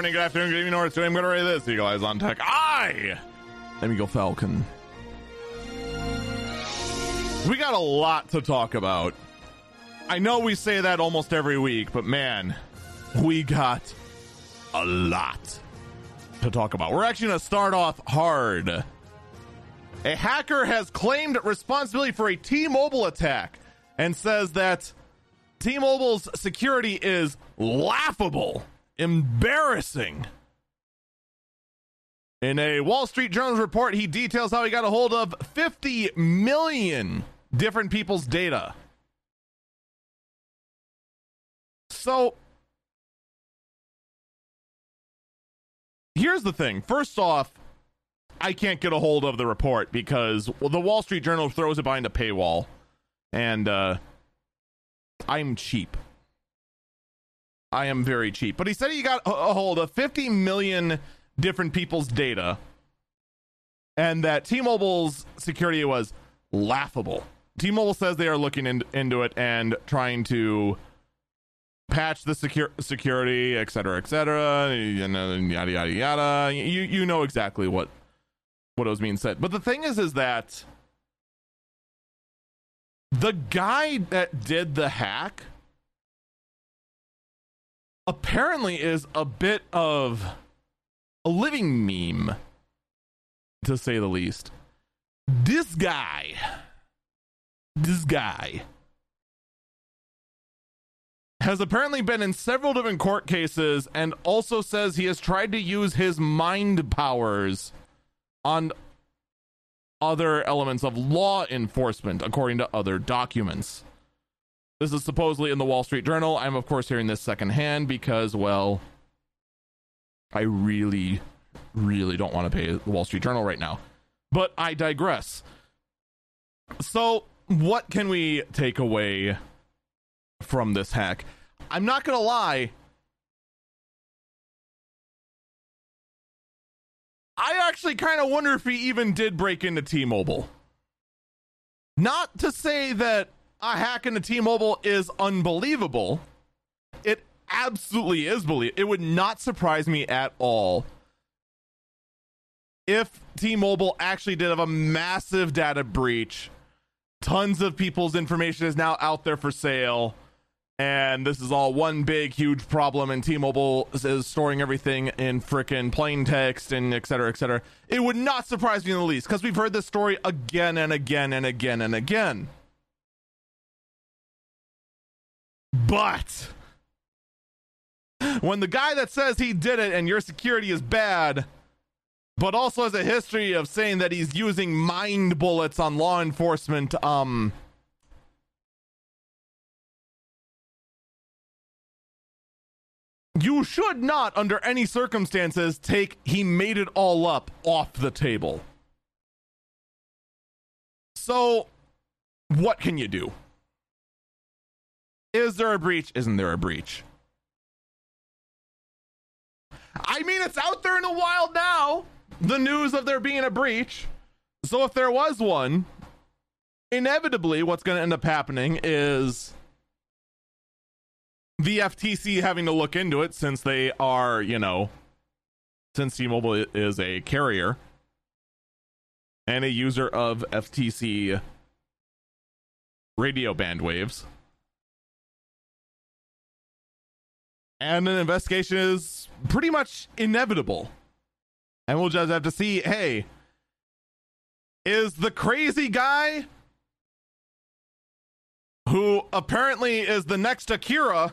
morning, good afternoon, good evening, or today I'm going to read this. Eagle Eyes on Tech. I am Eagle Falcon. We got a lot to talk about. I know we say that almost every week, but man, we got a lot to talk about. We're actually going to start off hard. A hacker has claimed responsibility for a T Mobile attack and says that T Mobile's security is laughable, embarrassing. In a Wall Street Journal report, he details how he got a hold of 50 million different people's data. So, here's the thing. First off, I can't get a hold of the report because well, the Wall Street Journal throws it behind a paywall, and uh, I'm cheap. I am very cheap. But he said he got a hold of 50 million different people's data, and that T-Mobile's security was laughable. T-Mobile says they are looking in, into it and trying to patch the secure security, et cetera, et cetera, yada yada yada. You you know exactly what what was being said. But the thing is, is that the guy that did the hack apparently is a bit of a living meme, to say the least. This guy, this guy has apparently been in several different court cases and also says he has tried to use his mind powers on other elements of law enforcement, according to other documents. This is supposedly in the Wall Street Journal. I'm, of course, hearing this secondhand because, well, I really, really don't want to pay the Wall Street Journal right now. But I digress. So, what can we take away from this hack? I'm not going to lie, I actually kind of wonder if he even did break into T Mobile. Not to say that a hack into T Mobile is unbelievable. It absolutely is believe. It would not surprise me at all if T Mobile actually did have a massive data breach. Tons of people's information is now out there for sale and this is all one big huge problem and t-mobile is storing everything in frickin' plain text and et cetera et cetera it would not surprise me in the least because we've heard this story again and again and again and again but when the guy that says he did it and your security is bad but also has a history of saying that he's using mind bullets on law enforcement um you should not, under any circumstances, take he made it all up off the table. So, what can you do? Is there a breach? Isn't there a breach? I mean, it's out there in the wild now, the news of there being a breach. So, if there was one, inevitably, what's going to end up happening is the FTC having to look into it since they are, you know, since T-Mobile is a carrier and a user of FTC radio band waves. And an investigation is pretty much inevitable. And we'll just have to see hey, is the crazy guy who apparently is the next Akira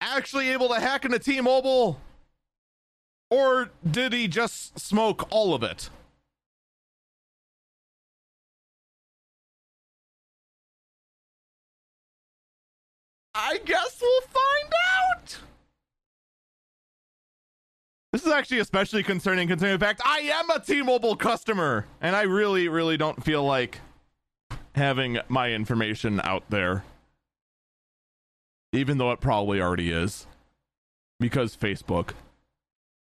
actually able to hack into T Mobile? Or did he just smoke all of it? I guess we'll find out. This is actually especially concerning considering the fact I am a T-Mobile customer and I really really don't feel like having my information out there even though it probably already is because Facebook.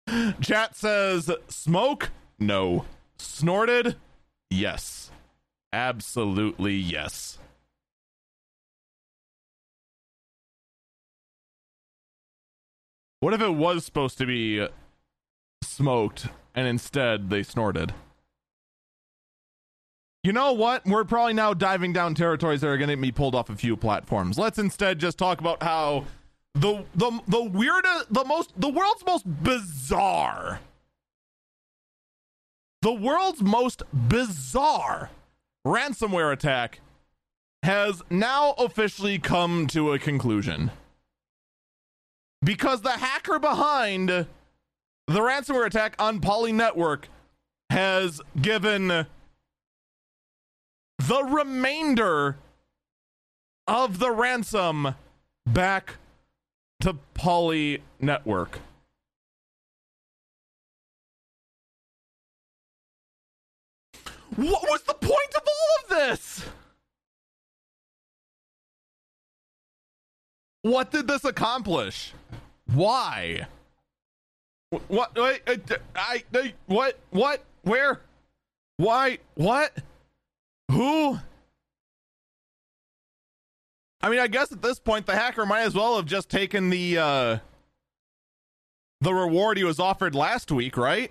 Chat says smoke? No. Snorted? Yes. Absolutely yes. What if it was supposed to be smoked and instead they snorted? You know what? We're probably now diving down territories that are going to be pulled off a few platforms. Let's instead just talk about how the the the weirdest, the most, the world's most bizarre, the world's most bizarre ransomware attack has now officially come to a conclusion because the hacker behind the ransomware attack on Poly Network has given the remainder of the ransom back to Poly Network. What was the point of all of this? What did this accomplish? Why? What? Wait, I, I, what? What? Where? Why? What? Who? I mean, I guess at this point, the hacker might as well have just taken the uh, the reward he was offered last week, right?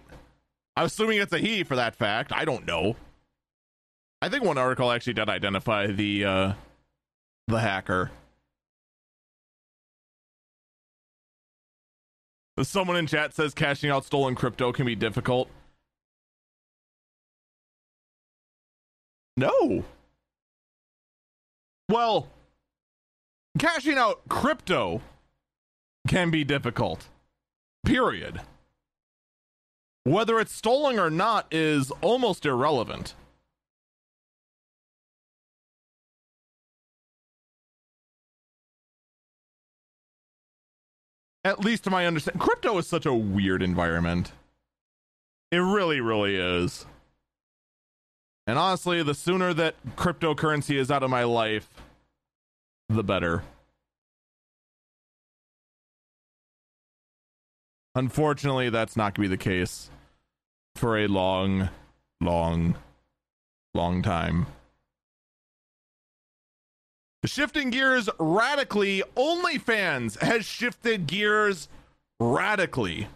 I'm assuming it's a he for that fact. I don't know. I think one article actually did identify the uh, the hacker. Someone in chat says cashing out stolen crypto can be difficult. No. Well, cashing out crypto can be difficult. Period. Whether it's stolen or not is almost irrelevant. At least to my understanding, crypto is such a weird environment. It really, really is. And honestly, the sooner that cryptocurrency is out of my life, the better. Unfortunately, that's not going to be the case for a long, long, long time. Shifting gears radically, OnlyFans has shifted gears radically.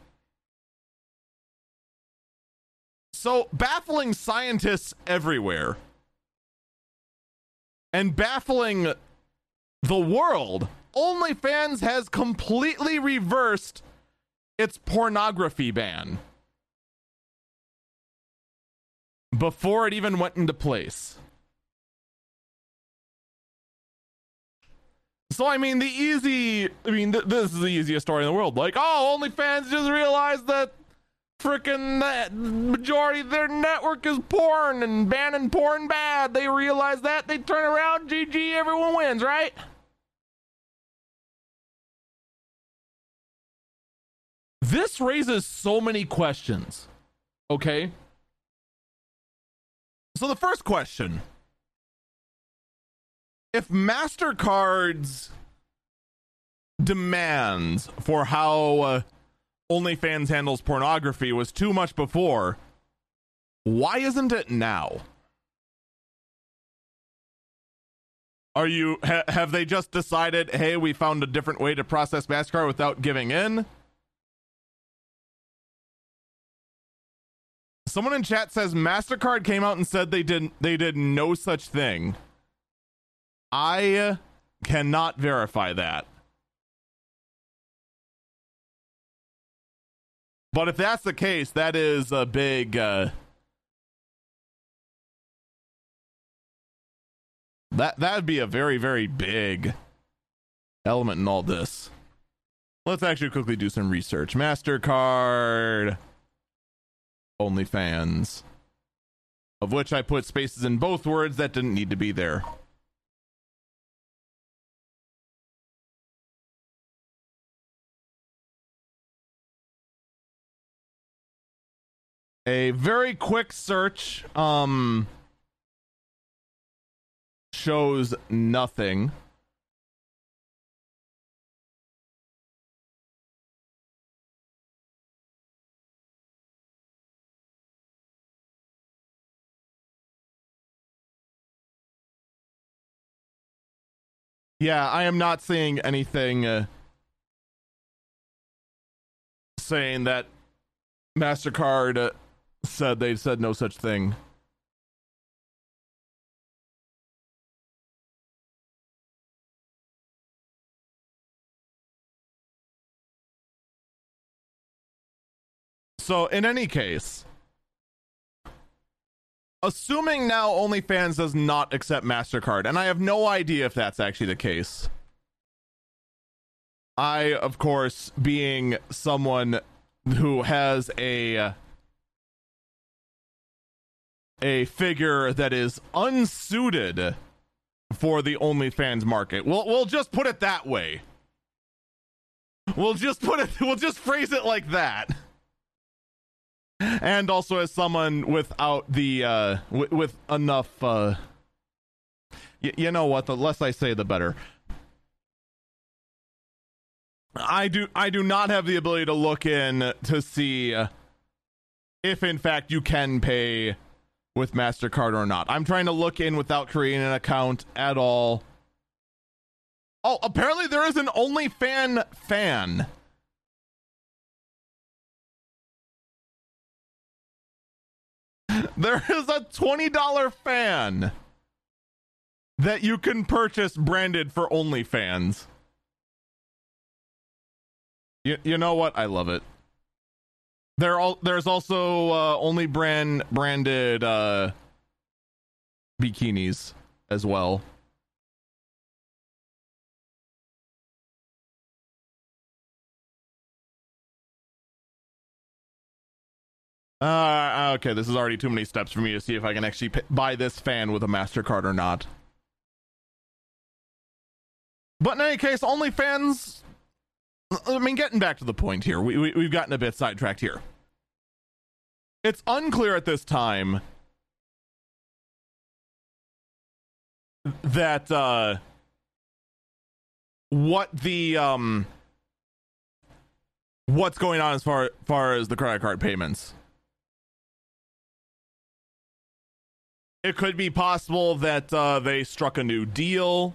So, baffling scientists everywhere and baffling the world, OnlyFans has completely reversed its pornography ban before it even went into place. So I mean, the easy. I mean, th- this is the easiest story in the world. Like, oh, OnlyFans just realized that freaking majority of their network is porn and banning porn bad. They realize that they turn around, GG, everyone wins, right? This raises so many questions. Okay. So the first question if MasterCard's demands for how uh, OnlyFans handles pornography was too much before, why isn't it now? Are you ha- have they just decided, hey, we found a different way to process Mastercard without giving in? Someone in chat says Mastercard came out and said they didn't they did no such thing. I cannot verify that. But if that's the case, that is a big uh, that that'd be a very very big element in all this. Let's actually quickly do some research. Mastercard OnlyFans, of which I put spaces in both words that didn't need to be there. A very quick search um shows nothing. Yeah, I am not seeing anything uh, saying that MasterCard said they said no such thing. So, in any case, assuming now OnlyFans does not accept MasterCard, and I have no idea if that's actually the case. I, of course, being someone who has a a figure that is unsuited for the OnlyFans market. We'll we'll just put it that way. We'll just put it we'll just phrase it like that and also as someone without the uh w- with enough uh y- you know what the less i say the better i do i do not have the ability to look in to see uh, if in fact you can pay with mastercard or not i'm trying to look in without creating an account at all oh apparently there is an onlyfan fan there is a $20 fan that you can purchase branded for OnlyFans. You, you know what? I love it. There all there's also uh, only brand branded uh, bikinis as well. Uh, okay, this is already too many steps for me to see if I can actually p- buy this fan with a MasterCard or not. But in any case, OnlyFans. I mean, getting back to the point here, we, we, we've gotten a bit sidetracked here. It's unclear at this time that uh, what the um, what's going on as far far as the credit card payments. it could be possible that uh, they struck a new deal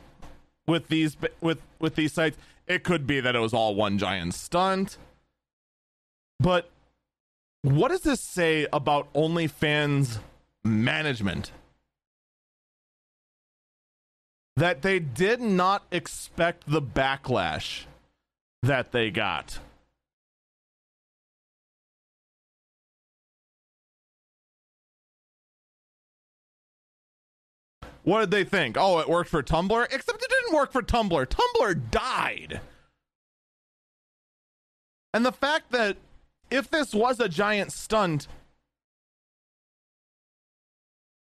with these with with these sites. It could be that it was all one giant stunt. But what does this say about OnlyFans management? That they did not expect the backlash that they got. What did they think? Oh, it worked for Tumblr? Except it didn't work for Tumblr. Tumblr died. And the fact that if this was a giant stunt,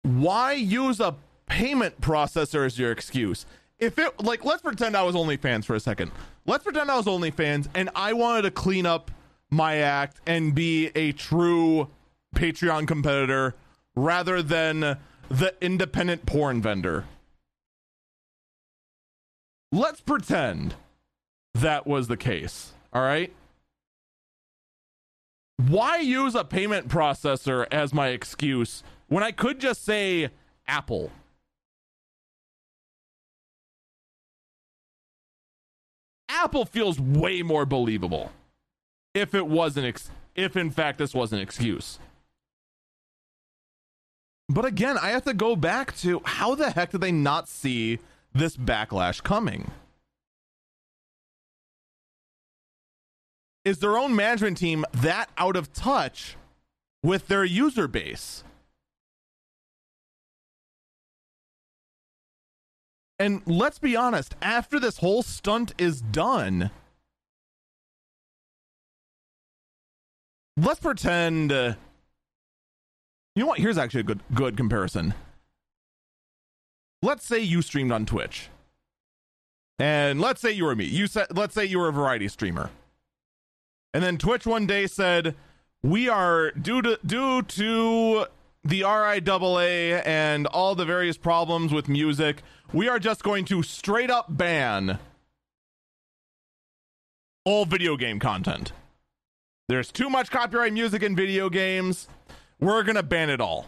why use a payment processor as your excuse? If it, like, let's pretend I was OnlyFans for a second. Let's pretend I was OnlyFans and I wanted to clean up my act and be a true Patreon competitor rather than the independent porn vendor. Let's pretend that was the case. All right. Why use a payment processor as my excuse when I could just say Apple? Apple feels way more believable if it was an ex- if in fact this was an excuse. But again, I have to go back to how the heck did they not see this backlash coming? Is their own management team that out of touch with their user base? And let's be honest, after this whole stunt is done, let's pretend. Uh, You know what? Here's actually a good good comparison. Let's say you streamed on Twitch. And let's say you were me. You said let's say you were a variety streamer. And then Twitch one day said, "We are due to due to the RIAA and all the various problems with music, we are just going to straight up ban all video game content. There's too much copyright music in video games. We're going to ban it all.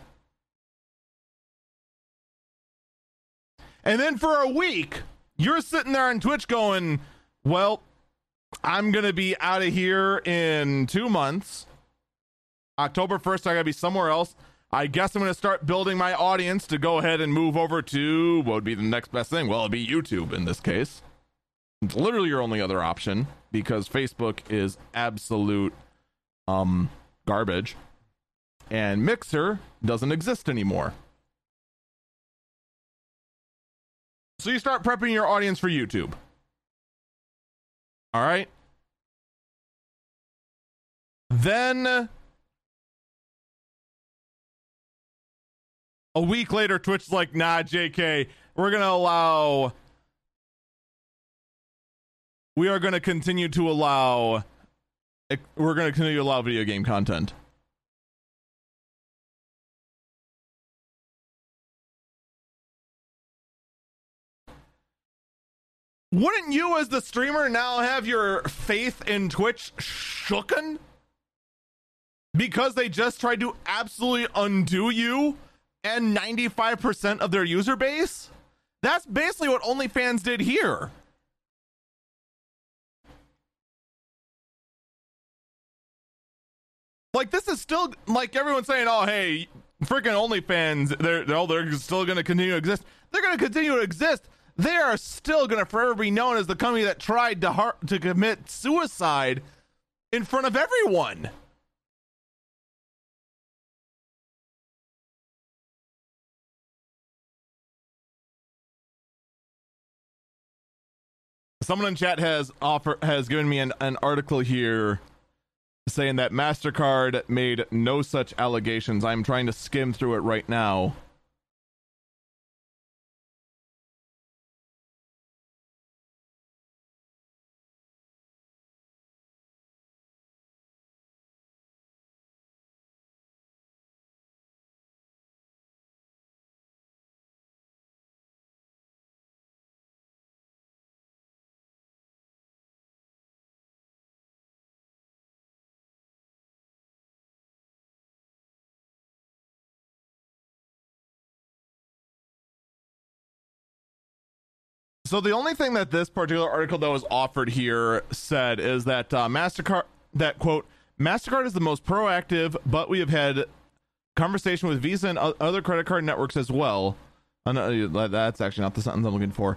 And then for a week, you're sitting there on Twitch going, well, I'm going to be out of here in two months. October 1st, I got to be somewhere else. I guess I'm going to start building my audience to go ahead and move over to what would be the next best thing? Well, it'd be YouTube in this case. It's literally your only other option because Facebook is absolute um garbage and Mixer doesn't exist anymore. So you start prepping your audience for YouTube. All right? Then a week later, Twitch's like, nah, JK, we're going to allow. We are going to continue to allow. We're going to continue to allow video game content. Wouldn't you, as the streamer, now have your faith in Twitch shooken? Because they just tried to absolutely undo you and 95% of their user base? That's basically what OnlyFans did here. Like this is still like everyone's saying, "Oh, hey, freaking OnlyFans, they're they're, they're still to continue to exist. They're to continue to exist. They are still going to forever be known as the company that tried to har- to commit suicide in front of everyone." someone in chat has offer has given me an, an article here saying that MasterCard made no such allegations. I'm trying to skim through it right now. So the only thing that this particular article that was offered here said is that uh, Mastercard that quote Mastercard is the most proactive, but we have had conversation with Visa and other credit card networks as well. Uh, that's actually not the sentence I'm looking for.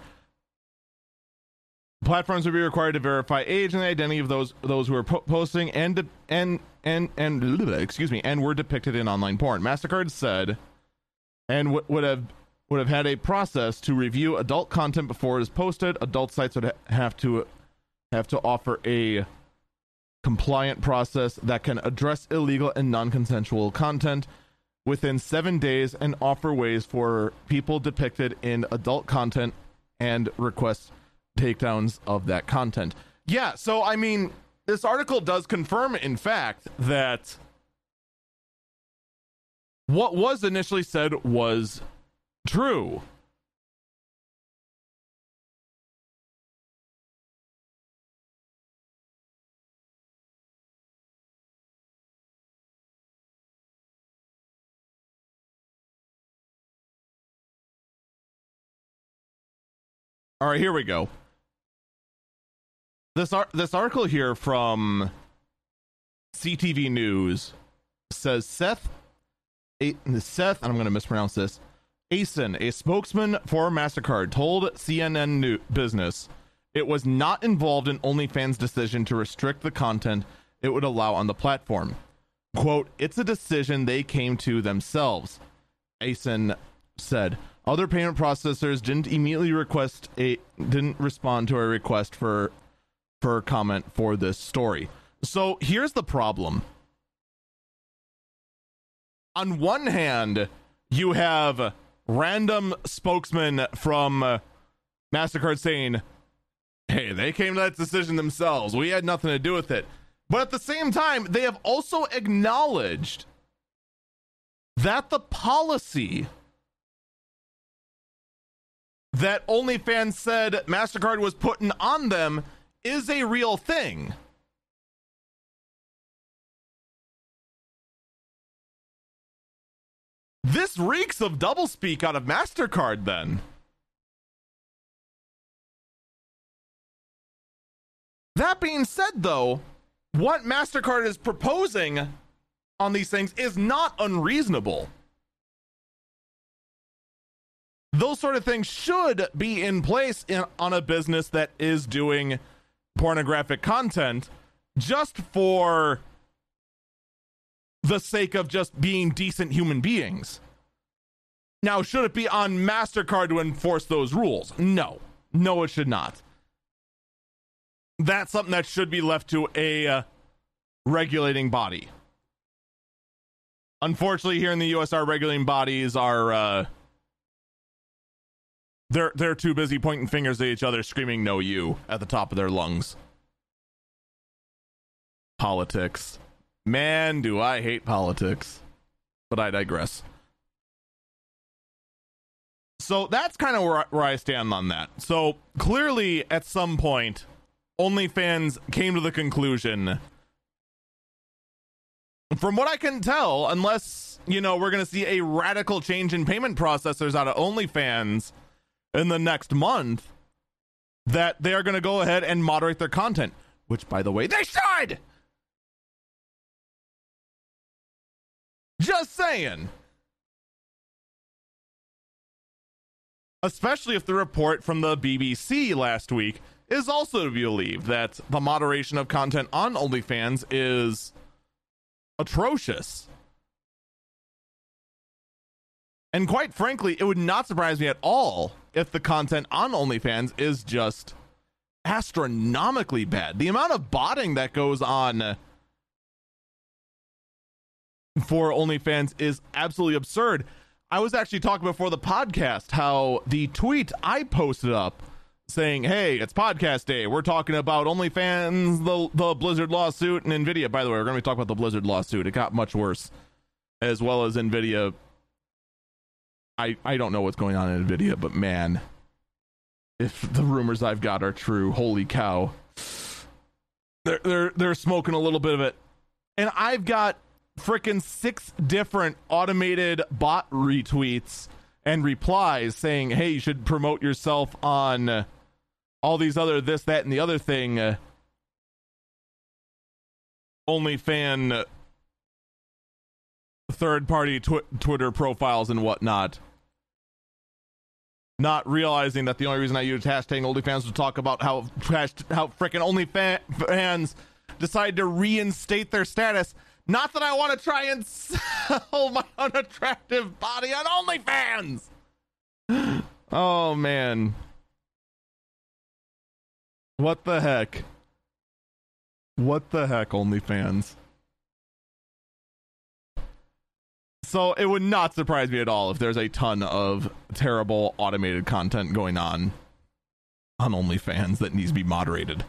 Platforms would be required to verify age and the identity of those those who are po- posting and de- and and and excuse me and were depicted in online porn. Mastercard said, and w- would have would have had a process to review adult content before it is posted. Adult sites would have to have to offer a compliant process that can address illegal and non-consensual content within 7 days and offer ways for people depicted in adult content and request takedowns of that content. Yeah, so I mean this article does confirm in fact that what was initially said was True. All right, here we go. This ar- this article here from CTV News says Seth a- Seth, I'm going to mispronounce this. Asen, a spokesman for MasterCard, told CNN New- Business it was not involved in OnlyFans' decision to restrict the content it would allow on the platform. Quote, it's a decision they came to themselves, Asen said. Other payment processors didn't immediately request a didn't respond to a request for for comment for this story. So here's the problem. On one hand, you have random spokesman from uh, MasterCard saying, hey, they came to that decision themselves. We had nothing to do with it. But at the same time, they have also acknowledged that the policy that OnlyFans said MasterCard was putting on them is a real thing. This reeks of doublespeak out of MasterCard then. That being said, though, what MasterCard is proposing on these things is not unreasonable. Those sort of things should be in place in, on a business that is doing pornographic content just for the sake of just being decent human beings. Now, should it be on MasterCard to enforce those rules? No. No, it should not. That's something that should be left to a uh, regulating body. Unfortunately, here in the US, our regulating bodies are uh, they're they're too busy pointing fingers at each other, screaming "No, you" at the top of their lungs. Politics, man, do I hate politics. But I digress. So that's kind of where, where I stand on that. So clearly, at some point, OnlyFans came to the conclusion. From what I can tell, unless you know we're going to see a radical change in payment processors out of OnlyFans in the next month, that they are going to go ahead and moderate their content. Which, by the way, they should. Just saying. especially if the report from the BBC last week is also to be believed that the moderation of content on OnlyFans is atrocious. And quite frankly, it would not surprise me at all if the content on OnlyFans is just astronomically bad. The amount of botting that goes on for OnlyFans is absolutely absurd. I was actually talking before the podcast how the tweet I posted up saying, "Hey, it's podcast day. We're talking about OnlyFans, the the Blizzard lawsuit, and Nvidia." By the way, we're going to be talking about the Blizzard lawsuit. It got much worse, as well as Nvidia. I I don't know what's going on in Nvidia, but man, if the rumors I've got are true, holy cow! They're they're they're smoking a little bit of it, and I've got freaking six different automated bot retweets and replies saying, "Hey, you should promote yourself on all these other this, that, and the other thing." Only fan third party tw- Twitter profiles and whatnot. Not realizing that the only reason I used hashtag OnlyFans to talk about how how freaking OnlyFans decided to reinstate their status not that I want to try and sell my unattractive body on OnlyFans. Oh man. What the heck? What the heck, OnlyFans? So it would not surprise me at all if there's a ton of terrible automated content going on on OnlyFans that needs to be moderated.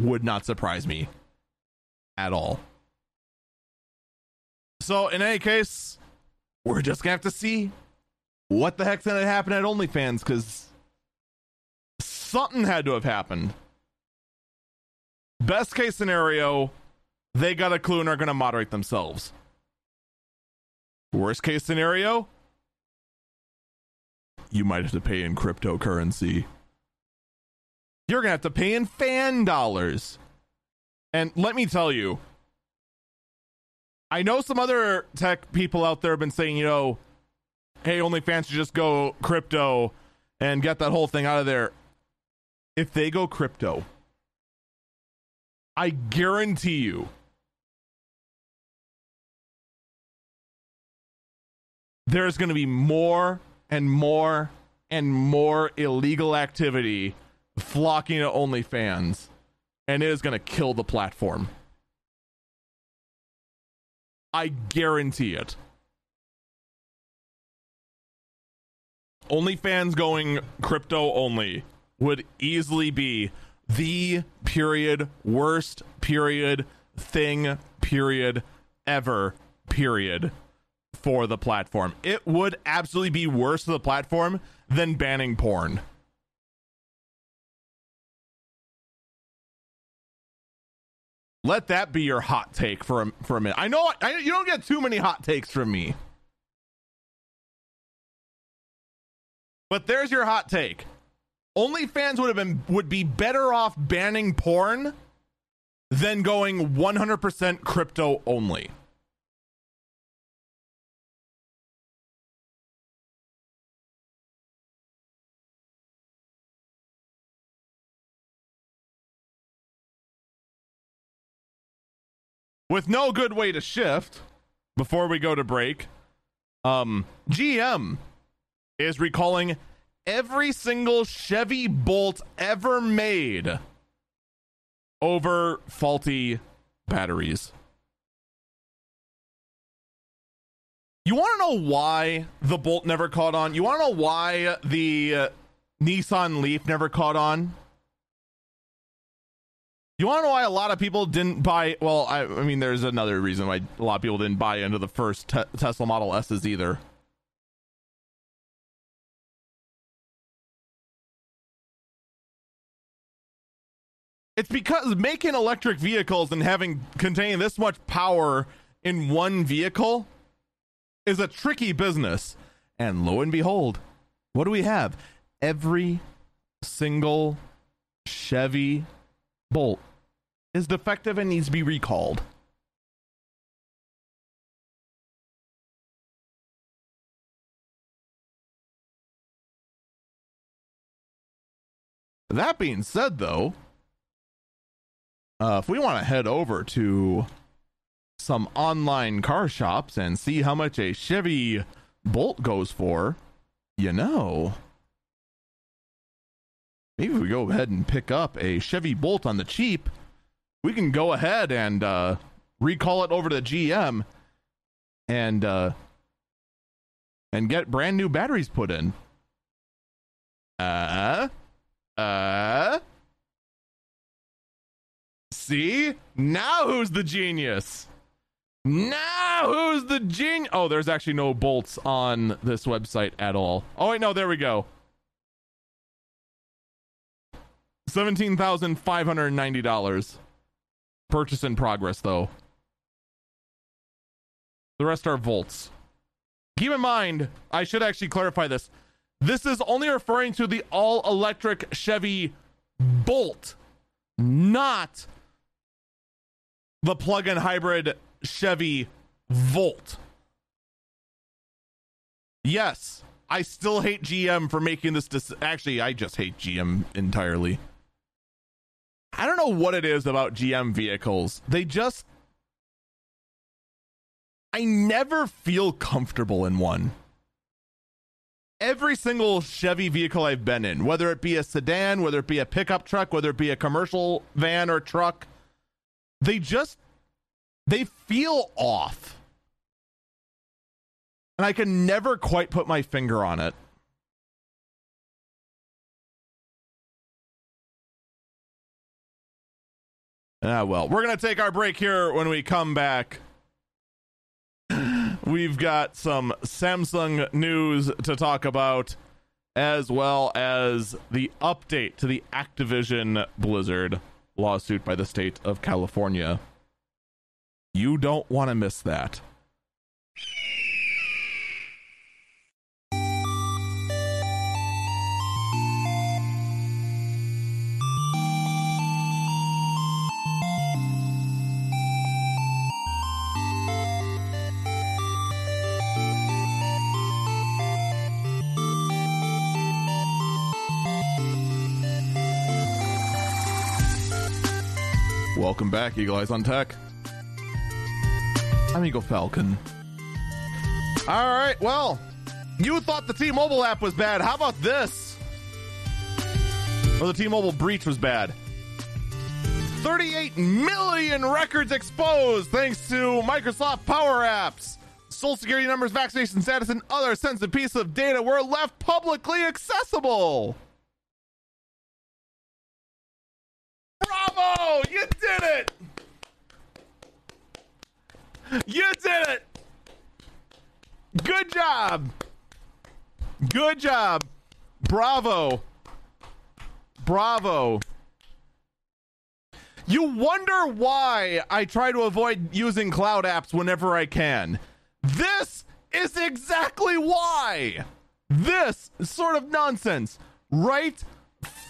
Would not surprise me at all. So, in any case, we're just gonna have to see what the heck's gonna happen at OnlyFans because something had to have happened. Best case scenario, they got a clue and are gonna moderate themselves. Worst case scenario, you might have to pay in cryptocurrency. You're gonna have to pay in fan dollars. And let me tell you, I know some other tech people out there have been saying, you know, hey, OnlyFans should just go crypto and get that whole thing out of there. If they go crypto, I guarantee you there's going to be more and more and more illegal activity flocking to OnlyFans, and it is going to kill the platform. I guarantee it. OnlyFans going crypto only would easily be the period worst period thing period ever period for the platform. It would absolutely be worse for the platform than banning porn. Let that be your hot take for a, for a minute. I know I, you don't get too many hot takes from me. But there's your hot take. OnlyFans would have been would be better off banning porn than going 100% crypto only. With no good way to shift before we go to break, um, GM is recalling every single Chevy Bolt ever made over faulty batteries. You want to know why the Bolt never caught on? You want to know why the uh, Nissan Leaf never caught on? You want to know why a lot of people didn't buy? Well, I, I, mean, there's another reason why a lot of people didn't buy into the first te- Tesla Model S's either. It's because making electric vehicles and having containing this much power in one vehicle is a tricky business. And lo and behold, what do we have? Every single Chevy Bolt is defective and needs to be recalled. That being said, though, uh, if we want to head over to some online car shops and see how much a Chevy Bolt goes for, you know, maybe we go ahead and pick up a Chevy Bolt on the cheap. We can go ahead and uh, recall it over to the GM and uh, and get brand new batteries put in. Uh, uh, See? Now who's the genius? Now who's the genius? Oh, there's actually no bolts on this website at all. Oh, wait, no, there we go. $17,590. Purchase in progress, though. The rest are volts. Keep in mind, I should actually clarify this. This is only referring to the all electric Chevy Bolt, not the plug-in hybrid Chevy Volt. Yes, I still hate GM for making this. Dis- Actually, I just hate GM entirely. Know what it is about GM vehicles. They just. I never feel comfortable in one. Every single Chevy vehicle I've been in, whether it be a sedan, whether it be a pickup truck, whether it be a commercial van or truck, they just they feel off. And I can never quite put my finger on it. Ah, well, we're going to take our break here when we come back. We've got some Samsung news to talk about, as well as the update to the Activision Blizzard lawsuit by the state of California. You don't want to miss that. Welcome back, Eagle Eyes on Tech. I'm Eagle Falcon. All right, well, you thought the T Mobile app was bad. How about this? Or the T Mobile breach was bad. 38 million records exposed thanks to Microsoft Power Apps. Social security numbers, vaccination status, and other sensitive pieces of data were left publicly accessible. Bravo! You did it! You did it! Good job! Good job! Bravo! Bravo! You wonder why I try to avoid using cloud apps whenever I can. This is exactly why! This sort of nonsense right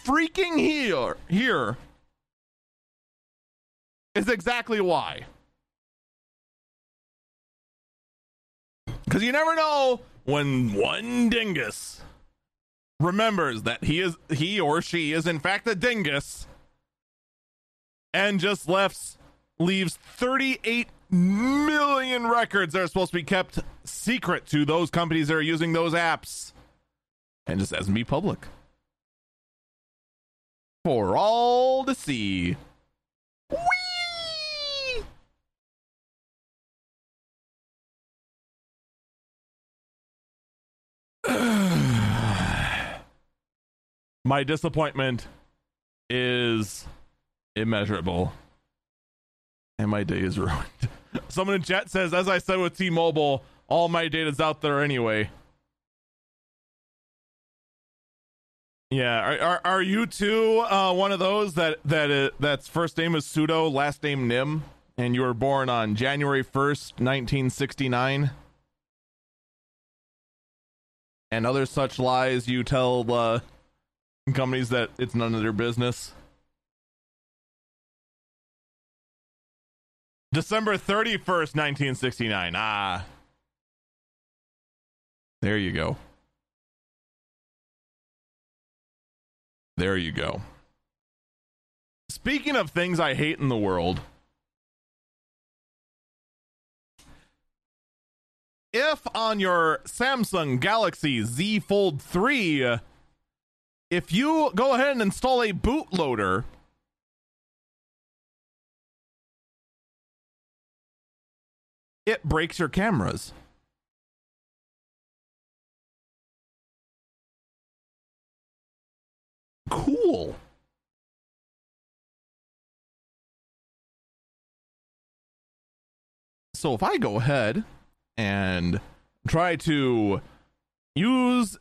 freaking here here is exactly why. Because you never know when one dingus remembers that he is he or she is in fact a dingus and just left leaves 38 million records that are supposed to be kept secret to those companies that are using those apps and just doesn't be public for all to see. My disappointment is immeasurable. And my day is ruined. Someone in chat says, as I said with T Mobile, all my data's out there anyway. Yeah, are, are, are you too uh, one of those that that uh, that's first name is pseudo, last name Nim, and you were born on January first, nineteen sixty nine? And other such lies you tell uh, companies that it's none of their business. December thirty first, nineteen sixty nine. Ah, there you go. There you go. Speaking of things I hate in the world, if on your Samsung Galaxy Z Fold 3, if you go ahead and install a bootloader, it breaks your cameras. cool. So if I go ahead and try to use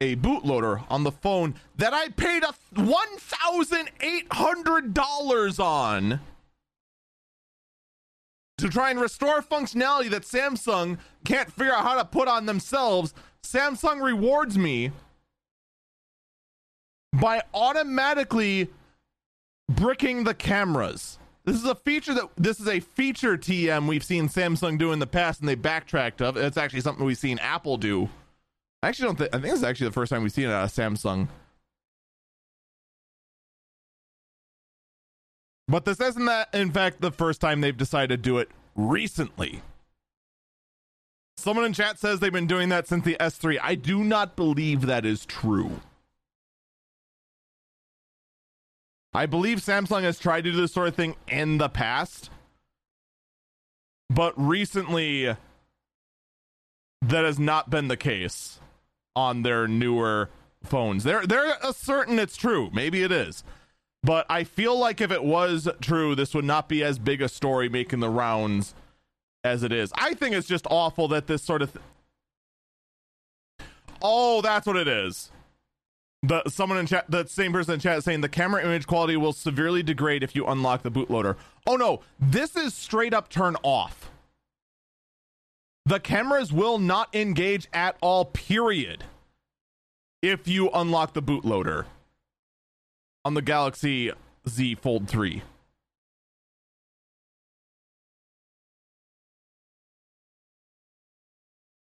a bootloader on the phone that I paid a $1,800 on to try and restore functionality that Samsung can't figure out how to put on themselves, Samsung rewards me by automatically bricking the cameras. This is a feature that this is a feature TM we've seen Samsung do in the past and they backtracked of. It's actually something we've seen Apple do. I actually don't think I think this is actually the first time we've seen it out of Samsung. But this isn't that in fact the first time they've decided to do it recently. Someone in chat says they've been doing that since the S3. I do not believe that is true. I believe Samsung has tried to do this sort of thing in the past, but recently that has not been the case on their newer phones. They're they're certain it's true. Maybe it is. But I feel like if it was true, this would not be as big a story making the rounds as it is. I think it's just awful that this sort of th- Oh, that's what it is the someone in chat the same person in chat saying the camera image quality will severely degrade if you unlock the bootloader. Oh no. This is straight up turn off. The cameras will not engage at all period if you unlock the bootloader on the galaxy z fold 3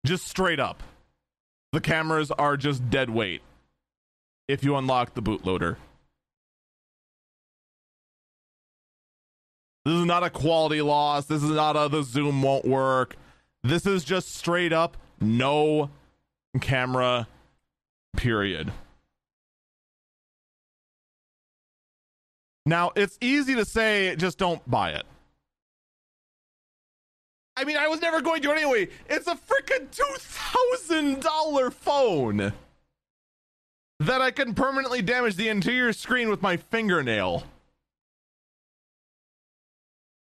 just straight up. The cameras are just dead weight if you unlock the bootloader. This is not a quality loss. This is not a the zoom won't work. This is just straight up no camera, period. Now, it's easy to say just don't buy it. I mean, I was never going to anyway. It's a freaking $2,000 phone that I can permanently damage the interior screen with my fingernail.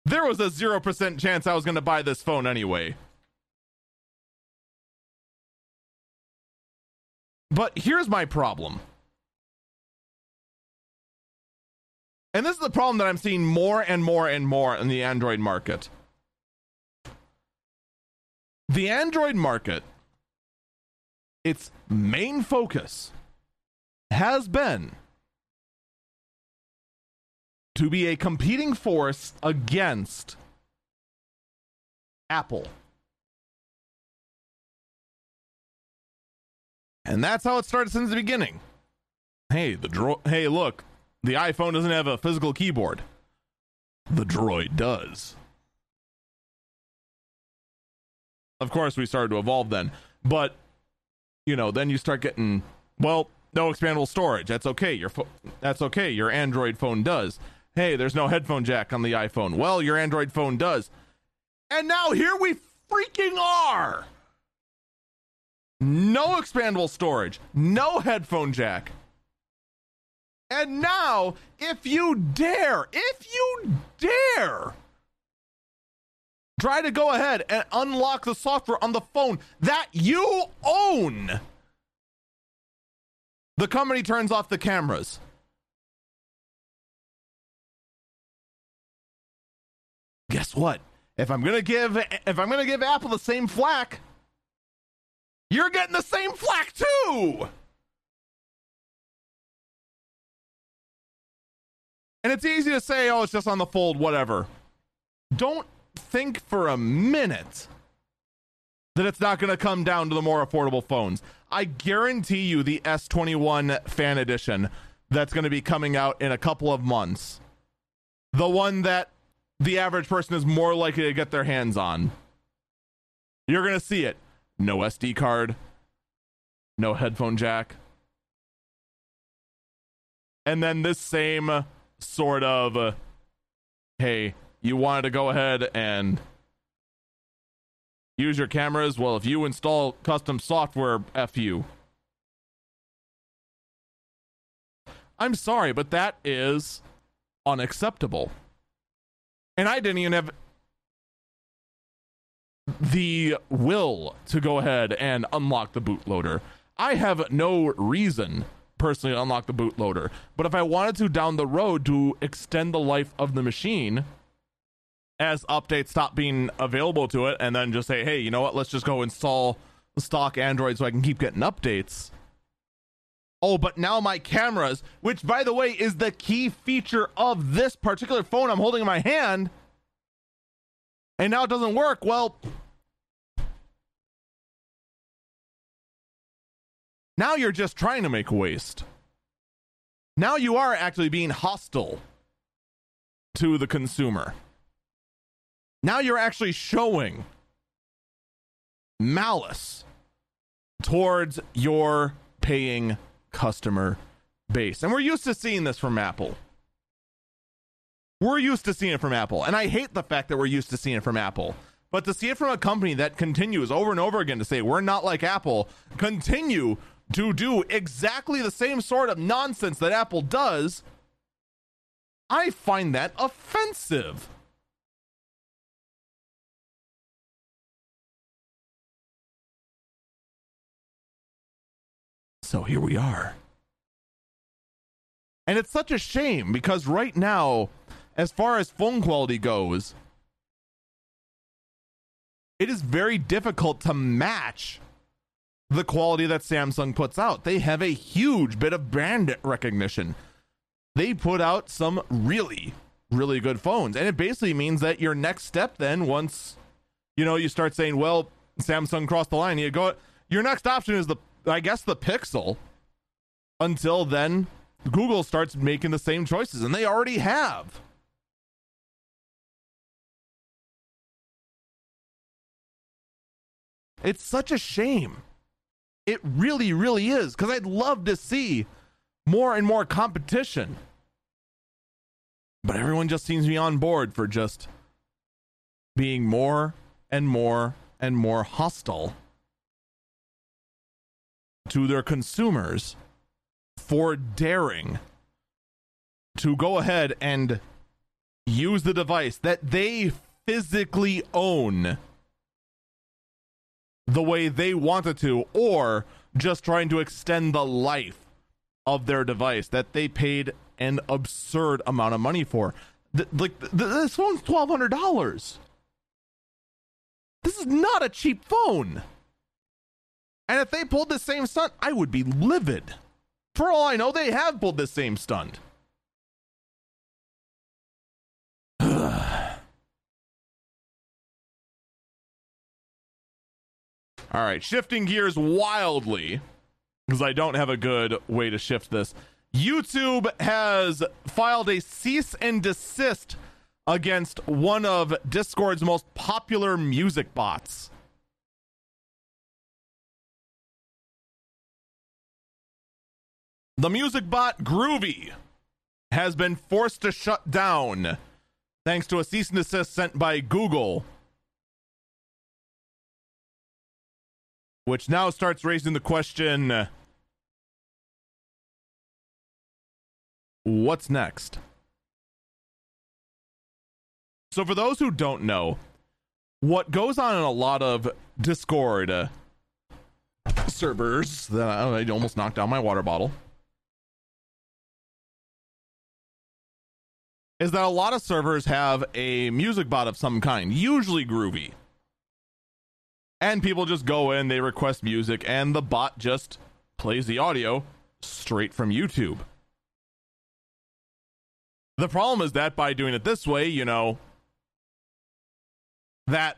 There was a 0% chance I was going to buy this phone anyway. But here's my problem. And this is the problem that I'm seeing more and more and more in the Android market. The Android market, its main focus has been to be a competing force against Apple. And that's how it started since the beginning. Hey, the dro- hey, look, the iPhone doesn't have a physical keyboard. The droid does. Of course, we started to evolve then, but you know, then you start getting well, no expandable storage. That's okay. Your fo- that's okay. Your Android phone does. Hey, there's no headphone jack on the iPhone. Well, your Android phone does. And now here we freaking are. No expandable storage, no headphone jack. And now, if you dare, if you dare try to go ahead and unlock the software on the phone that you own, the company turns off the cameras. Guess what? If I'm gonna give if I'm gonna give Apple the same flack, you're getting the same flack too. And it's easy to say, oh, it's just on the fold, whatever. Don't think for a minute that it's not going to come down to the more affordable phones. I guarantee you the S21 Fan Edition that's going to be coming out in a couple of months. The one that the average person is more likely to get their hands on. You're going to see it. No SD card, no headphone jack. And then this same sort of uh, hey, you wanted to go ahead and use your cameras. Well, if you install custom software, F you. I'm sorry, but that is unacceptable. And I didn't even have the will to go ahead and unlock the bootloader. I have no reason personally to unlock the bootloader, but if I wanted to down the road to extend the life of the machine as updates stop being available to it and then just say, "Hey, you know what? Let's just go install stock Android so I can keep getting updates." Oh, but now my cameras, which by the way is the key feature of this particular phone I'm holding in my hand, and now it doesn't work. Well, now you're just trying to make waste. Now you are actually being hostile to the consumer. Now you're actually showing malice towards your paying customer base. And we're used to seeing this from Apple. We're used to seeing it from Apple. And I hate the fact that we're used to seeing it from Apple. But to see it from a company that continues over and over again to say, we're not like Apple, continue to do exactly the same sort of nonsense that Apple does, I find that offensive. So here we are. And it's such a shame because right now, as far as phone quality goes, it is very difficult to match the quality that Samsung puts out. They have a huge bit of brand recognition. They put out some really, really good phones. And it basically means that your next step then, once you know, you start saying, well, Samsung crossed the line, you go your next option is the I guess the Pixel. Until then, Google starts making the same choices, and they already have. It's such a shame. It really, really is, because I'd love to see more and more competition. But everyone just seems to be on board for just being more and more and more hostile to their consumers for daring to go ahead and use the device that they physically own the way they wanted to, or just trying to extend the life of their device that they paid an absurd amount of money for. Th- like th- this phone's twelve hundred dollars. This is not a cheap phone. And if they pulled the same stunt, I would be livid. For all I know, they have pulled the same stunt. All right, shifting gears wildly because I don't have a good way to shift this. YouTube has filed a cease and desist against one of Discord's most popular music bots. The music bot Groovy has been forced to shut down thanks to a cease and desist sent by Google which now starts raising the question what's next? So, for those who don't know, what goes on in a lot of Discord servers that I almost knocked down my water bottle is that a lot of servers have a music bot of some kind, usually groovy and people just go in, they request music, and the bot just plays the audio straight from YouTube. The problem is that by doing it this way, you know, that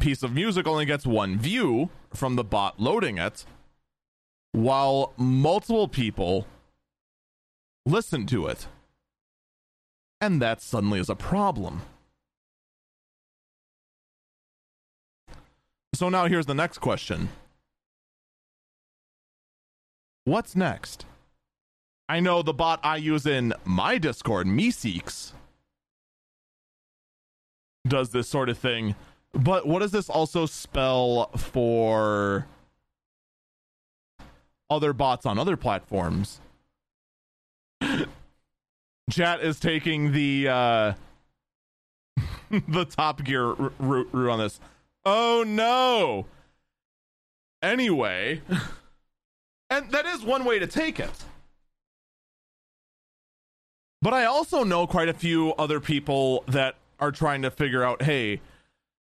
piece of music only gets one view from the bot loading it, while multiple people listen to it. And that suddenly is a problem. So now here's the next question. What's next? I know the bot I use in my Discord, Meeseeks, does this sort of thing. But what does this also spell for other bots on other platforms? Chat is taking the uh the top gear route on this. Oh no. Anyway, and that is one way to take it. But I also know quite a few other people that are trying to figure out hey,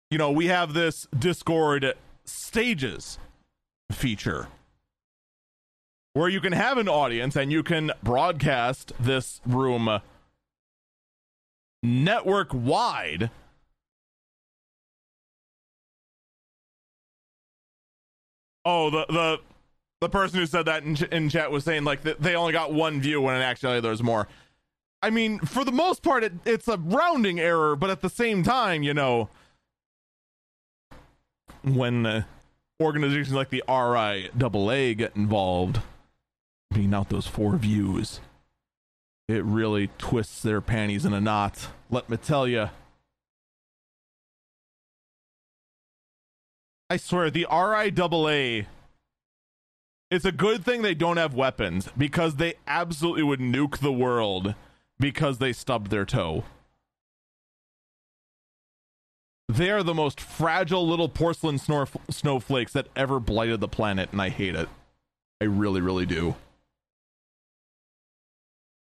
you know, we have this Discord stages feature where you can have an audience and you can broadcast this room network wide. Oh the the the person who said that in, in chat was saying like they only got one view when in actually there's more. I mean for the most part it, it's a rounding error but at the same time you know when uh, organizations like the RIAA get involved being out those four views it really twists their panties in a knot let me tell you I swear, the RIAA. It's a good thing they don't have weapons because they absolutely would nuke the world because they stubbed their toe. They are the most fragile little porcelain snowflakes that ever blighted the planet, and I hate it. I really, really do.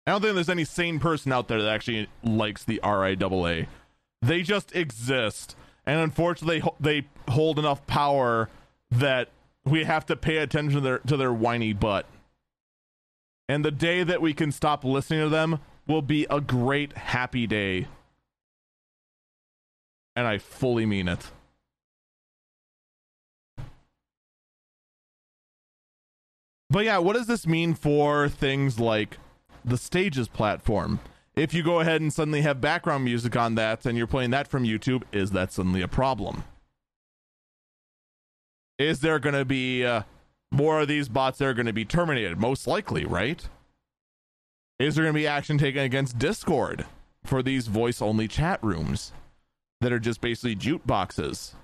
I don't think there's any sane person out there that actually likes the RIAA. They just exist and unfortunately they hold enough power that we have to pay attention to their to their whiny butt. And the day that we can stop listening to them will be a great happy day. And I fully mean it. But yeah, what does this mean for things like the stages platform? if you go ahead and suddenly have background music on that and you're playing that from YouTube, is that suddenly a problem? Is there going to be uh, more of these bots that are going to be terminated? Most likely, right? Is there going to be action taken against Discord for these voice only chat rooms that are just basically jute boxes?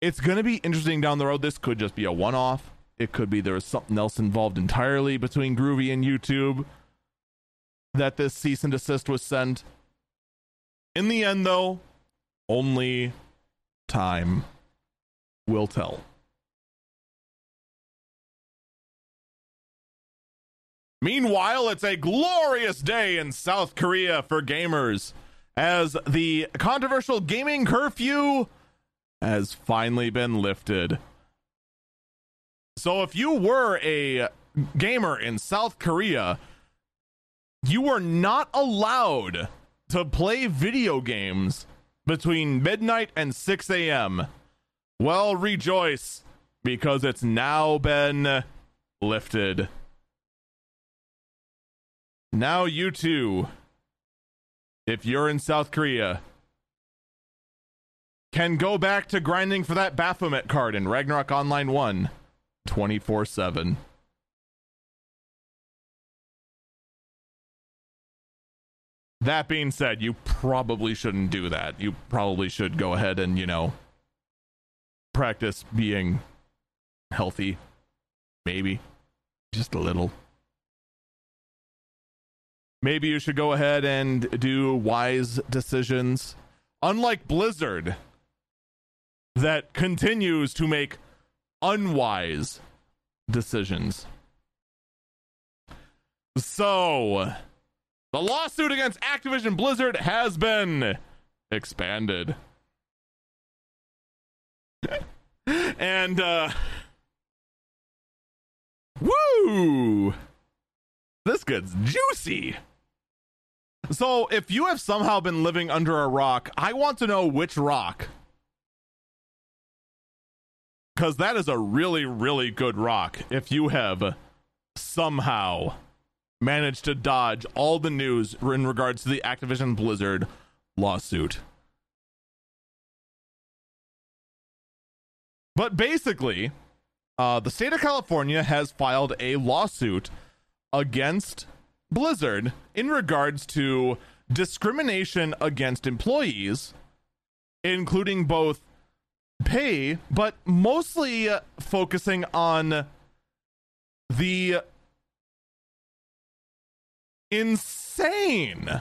It's going to be interesting down the road. This could just be a one off it could be there was something else involved entirely between Groovy and YouTube that this cease and desist was sent. In the end, though, only time will tell. Meanwhile, it's a glorious day in South Korea for gamers as the controversial gaming curfew has finally been lifted. So if you were a gamer in South Korea, you were not allowed to play video games between midnight and 6 a.m. Well, rejoice because it's now been lifted. Now, you too, if you're in South Korea, can go back to grinding for that Baphomet card in Ragnarok Online 1 24 7. That being said, you probably shouldn't do that. You probably should go ahead and, you know, practice being healthy. Maybe. Just a little. Maybe you should go ahead and do wise decisions. Unlike Blizzard, that continues to make unwise decisions. So, the lawsuit against Activision Blizzard has been expanded. and, uh, woo! This gets juicy. So, if you have somehow been living under a rock, I want to know which rock. Because that is a really, really good rock. If you have somehow managed to dodge all the news in regards to the Activision Blizzard lawsuit. But basically, uh, the state of California has filed a lawsuit against Blizzard in regards to discrimination against employees, including both pay, but mostly uh, focusing on the insane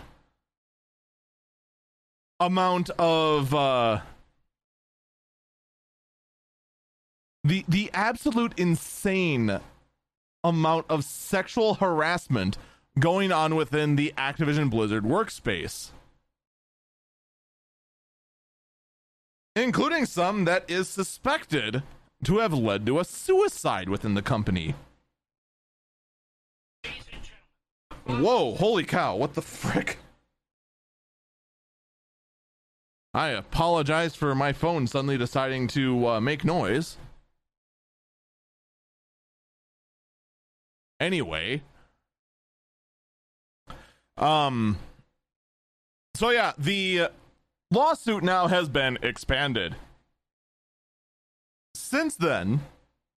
amount of uh the the absolute insane amount of sexual harassment going on within the Activision Blizzard workspace. Including some that is suspected to have led to a suicide within the company. Whoa, holy cow, what the frick? I apologize for my phone suddenly deciding to uh, make noise. Anyway, um so yeah, the lawsuit now has been expanded. Since then,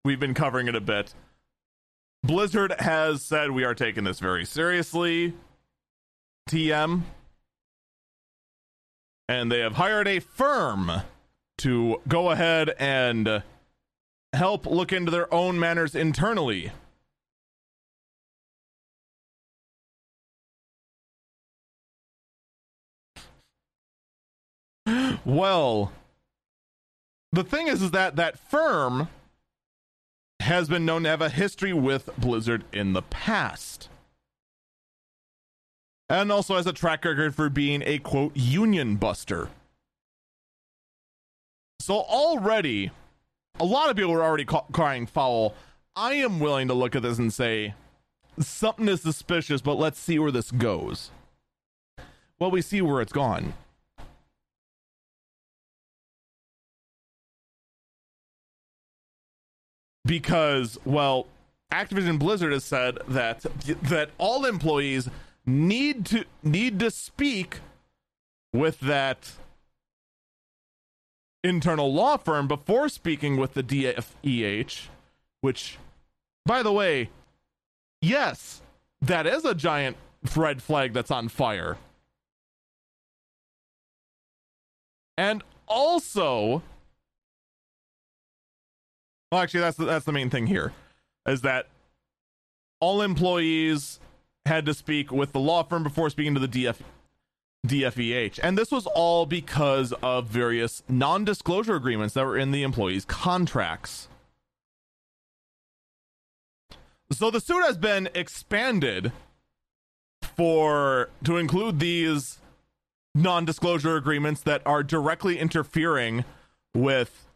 we've been covering it a bit. Blizzard has said we are taking this very seriously. TM. And they have hired a firm to go ahead and help look into their own manners internally. Well, the thing is, is that that firm has been known to have a history with Blizzard in the past. And also has a track record for being a quote union buster. So already, a lot of people are already ca- crying foul. I am willing to look at this and say something is suspicious, but let's see where this goes. Well, we see where it's gone. Because well activision blizzard has said that that all employees need to need to speak with that internal law firm before speaking with the DFEH which by the way yes that is a giant red flag that's on fire. And also well, actually, that's the, that's the main thing here, is that all employees had to speak with the law firm before speaking to the DF, DFEH, and this was all because of various non-disclosure agreements that were in the employees' contracts. So the suit has been expanded for to include these non-disclosure agreements that are directly interfering with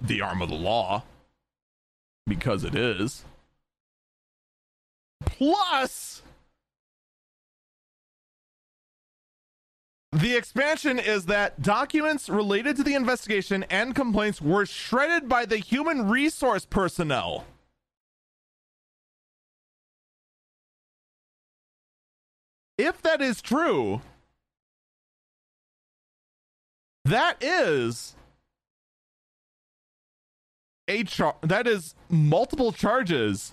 the arm of the law because it is. Plus, The expansion is that documents related to the investigation and complaints were shredded by the human resource personnel. If that is true, that is a char- that is multiple charges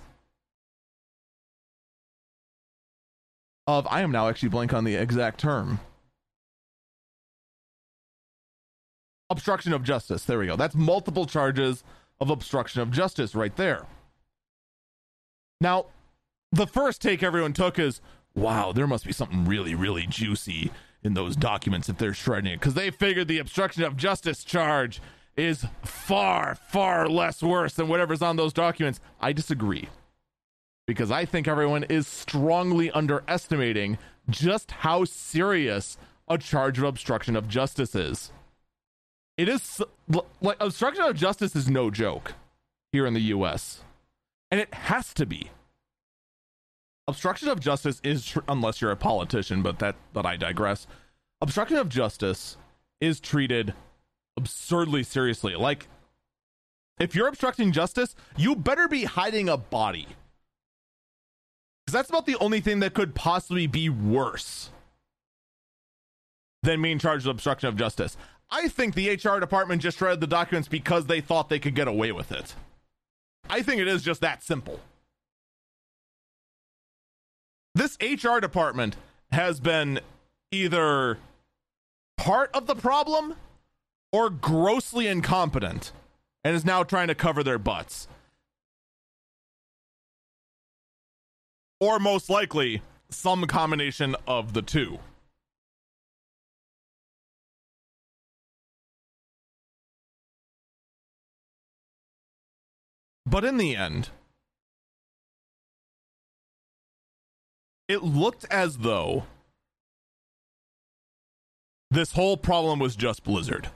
of I am now actually blank on the exact term. Obstruction of justice. There we go. That's multiple charges of obstruction of justice right there. Now, the first take everyone took is, wow, there must be something really, really juicy in those documents if they're shredding it. Because they figured the obstruction of justice charge is far, far less worse than whatever's on those documents. I disagree because I think everyone is strongly underestimating just how serious a charge of obstruction of justice is. It is like obstruction of justice is no joke here in the US, and it has to be. Obstruction of justice is unless you're a politician, but that but I digress. Obstruction of justice is treated absurdly seriously. Like if you're obstructing justice, you better be hiding a body because that's about the only thing that could possibly be worse than being charged with obstruction of justice. I think the HR department just shredded the documents because they thought they could get away with it. I think it is just that simple. This HR department has been either part of the problem or grossly incompetent and is now trying to cover their butts. or most likely some combination of the two. But in the end, it looked as though this whole problem was just Blizzard.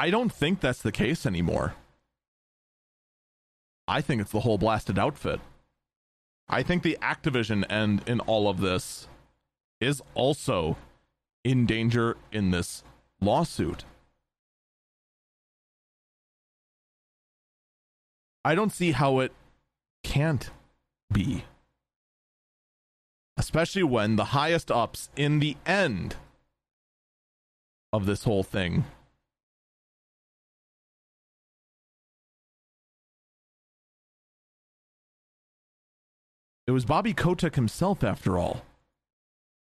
I don't think that's the case anymore. I think it's the whole blasted outfit. I think the Activision end in all of this is also in danger in this lawsuit. I don't see how it can't be. Especially when the highest ups in the end of this whole thing It was Bobby Kotick himself, after all,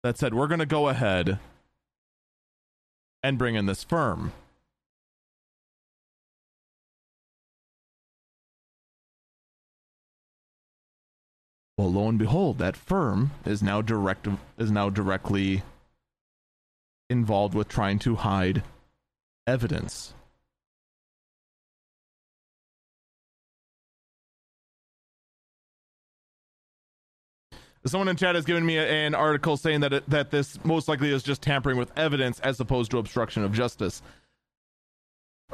that said, We're going to go ahead and bring in this firm. Well, lo and behold, that firm is now direct is now directly involved with trying to hide evidence Someone in chat has given me an article saying that it, that this most likely is just tampering with evidence as opposed to obstruction of justice.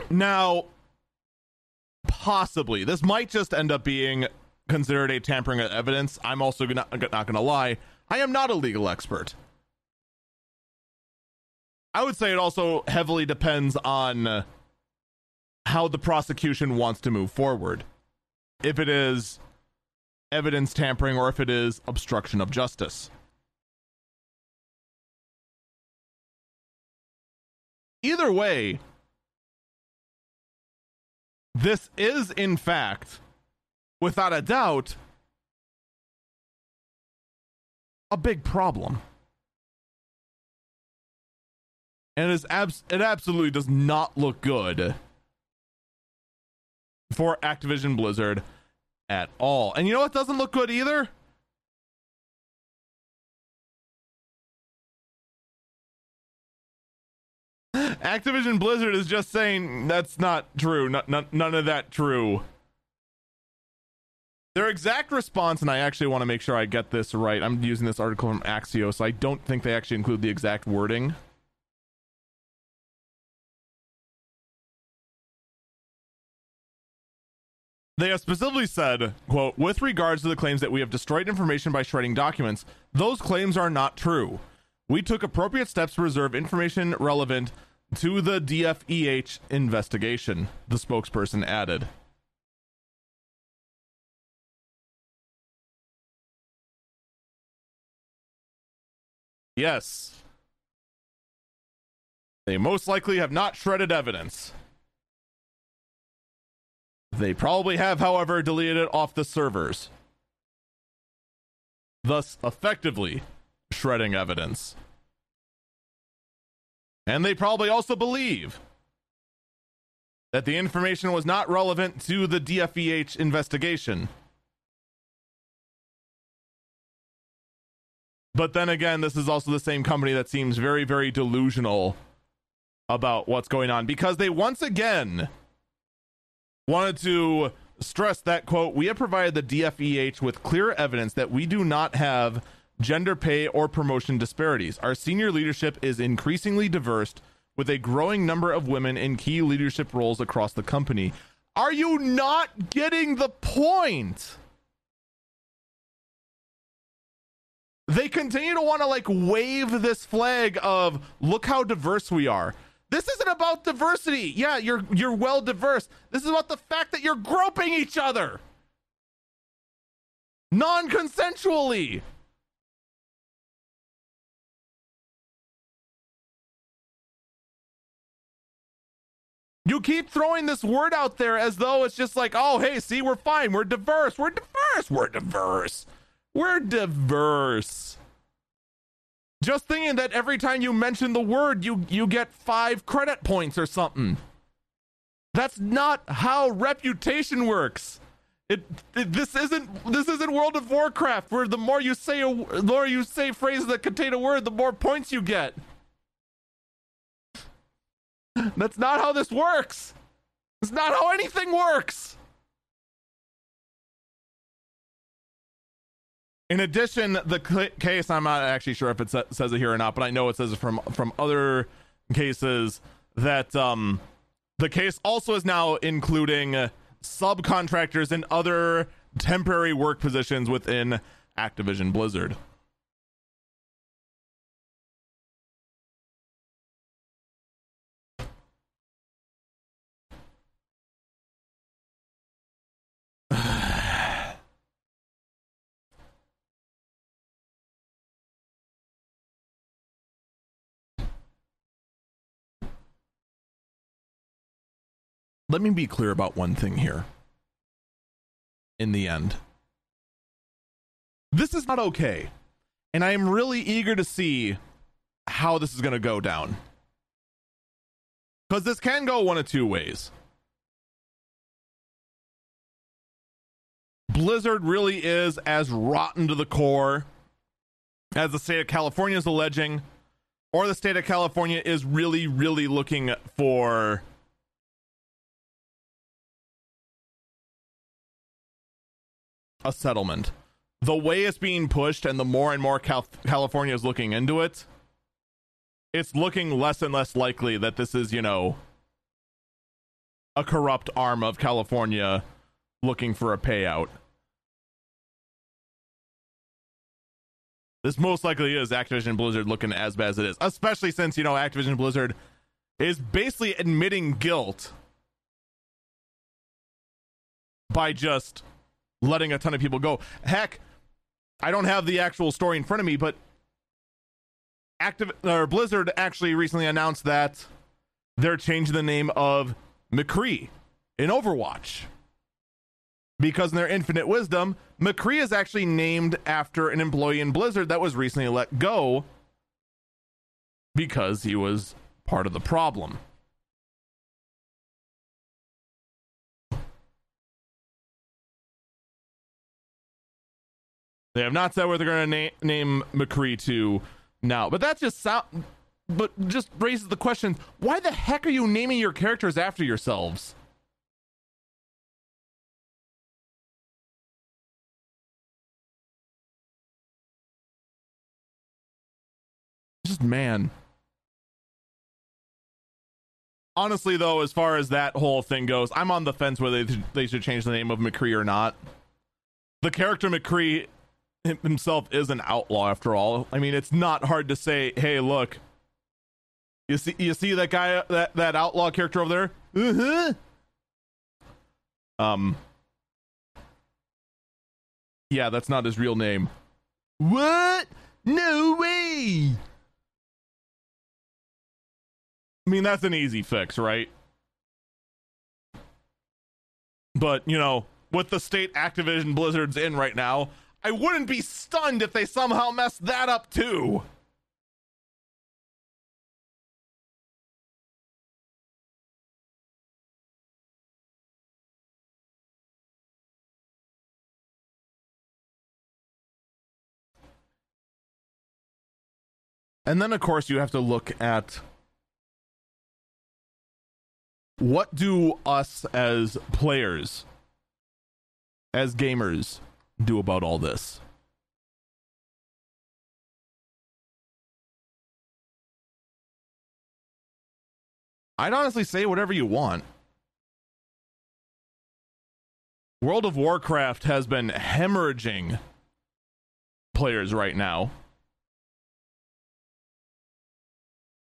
Now, possibly this might just end up being considered a tampering of evidence. I'm also not, not going to lie. I am not a legal expert. I would say it also heavily depends on how the prosecution wants to move forward. If it is evidence tampering or if it is obstruction of justice. Either way, this is, in fact, without a doubt, a big problem. And it, is abs- it absolutely does not look good for Activision Blizzard at all. And you know what doesn't look good either? Activision Blizzard is just saying that's not true. none of that true. Their exact response, and I actually want to make sure I get this right. I'm using this article from Axios. I don't think they actually include the exact wording. They have specifically said, quote, with regards to the claims that we have destroyed information by shredding documents, those claims are not true. We took appropriate steps to reserve information relevant to the DFEH investigation, the spokesperson added. Yes. They most likely have not shredded evidence. They probably have, however, deleted it off the servers, thus effectively shredding evidence. And they probably also believe that the information was not relevant to the DFEH investigation. But then again, this is also the same company that seems very, very delusional about what's going on because they once again wanted to stress that quote we have provided the dfeh with clear evidence that we do not have gender pay or promotion disparities. Our senior leadership is increasingly diverse with a growing number of women in key leadership roles across the company. Are you not getting the point? They continue to want to like wave this flag of look how diverse we are this isn't about diversity. Yeah, you're you're well diverse. This is about the fact that you're groping each other. Non-consensually. You keep throwing this word out there as though it's just like, oh, hey, see, we're fine. We're diverse. We're diverse. We're diverse. We're diverse. Just thinking that every time you mention the word, you you get five credit points or something. That's not how reputation works. It, it, this isn't this isn't World of Warcraft where the more you say a the more you say phrases that contain a word, the more points you get. That's not how this works. It's not how anything works. In addition, the case I'm not actually sure if it says it here or not, but I know it says it from from other cases that um, the case also is now including subcontractors and other temporary work positions within Activision Blizzard. Let me be clear about one thing here. In the end, this is not okay. And I am really eager to see how this is going to go down. Because this can go one of two ways. Blizzard really is as rotten to the core as the state of California is alleging, or the state of California is really, really looking for a settlement. The way it's being pushed, and the more and more Cal- California is looking into it, it's looking less and less likely that this is, you know, a corrupt arm of California looking for a payout. This most likely is Activision Blizzard looking as bad as it is, especially since, you know, Activision Blizzard is basically admitting guilt by just letting a ton of people go. Heck, I don't have the actual story in front of me, but Active or Blizzard actually recently announced that they're changing the name of McCree in Overwatch. Because in their infinite wisdom, McCree is actually named after an employee in Blizzard that was recently let go because he was part of the problem. They have not said where they're going to na- name McCree to now, but that just sound, but just raises the question: Why the heck are you naming your characters after yourselves? Just man. honestly, though, as far as that whole thing goes, I'm on the fence whether they, they should change the name of McCree or not. The character McCree himself is an outlaw, after all. I mean, it's not hard to say, "Hey, look, you see, you see that guy, that that outlaw character over there? Uh-huh. Um, yeah, that's not his real name. What? No way. I mean, that's an easy fix, right? But, you know, with the state Activision Blizzard's in right now, I wouldn't be stunned if they somehow messed that up too. And then, of course, you have to look at what do us as players, as gamers, do about all this? I'd honestly say whatever you want. World of Warcraft has been hemorrhaging players right now.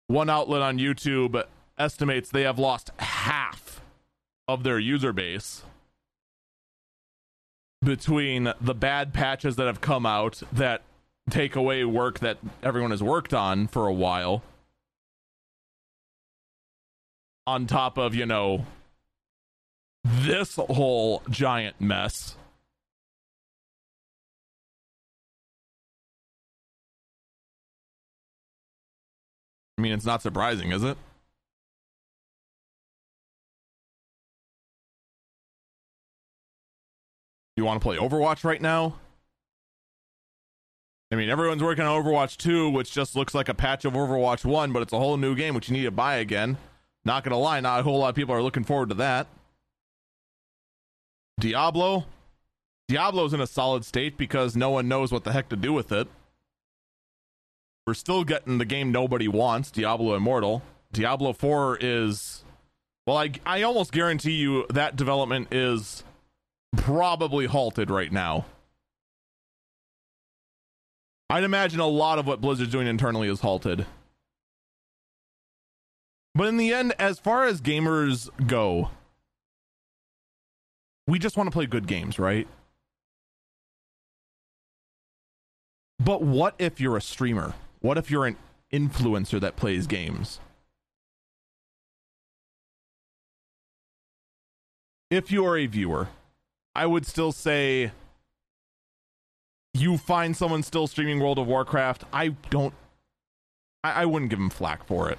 One outlet on YouTube estimates they have lost half of their user base between the bad patches that have come out that take away work that everyone has worked on for a while on top of you know this whole giant mess I mean, it's not surprising, is it? You want to play Overwatch right now? I mean, everyone's working on Overwatch 2, which just looks like a patch of Overwatch 1, but it's a whole new game which you need to buy again. Not gonna lie, not a whole lot of people are looking forward to that. Diablo? Diablo's in a solid state because no one knows what the heck to do with it. We're still getting the game nobody wants, Diablo Immortal. Diablo 4 is well, I I almost guarantee you that development is probably halted right now. I'd imagine a lot of what Blizzard's doing internally is halted. But in the end, as far as gamers go, we just want to play good games, right? But what if you're a streamer? What if you're an influencer that plays games? If you're a viewer, I would still say you find someone still streaming World of Warcraft. I don't, I, I wouldn't give them flack for it.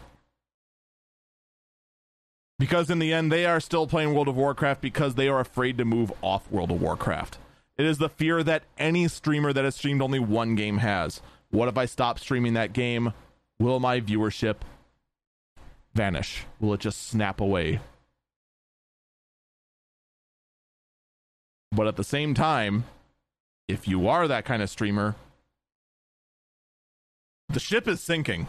Because in the end, they are still playing World of Warcraft because they are afraid to move off World of Warcraft. It is the fear that any streamer that has streamed only one game has. What if I stop streaming that game? Will my viewership vanish? Will it just snap away? But at the same time, if you are that kind of streamer, the ship is sinking.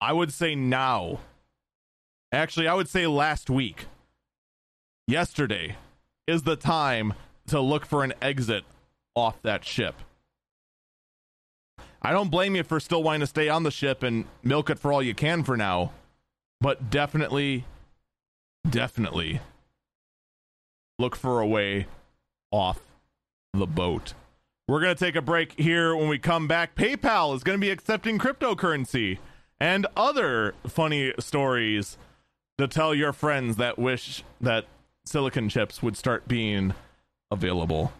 I would say now. Actually, I would say last week. Yesterday is the time to look for an exit off that ship. I don't blame you for still wanting to stay on the ship and milk it for all you can for now, but definitely, definitely look for a way off the boat. We're going to take a break here. When we come back, PayPal is going to be accepting cryptocurrency and other funny stories to tell your friends that wish that silicon chips would start being available.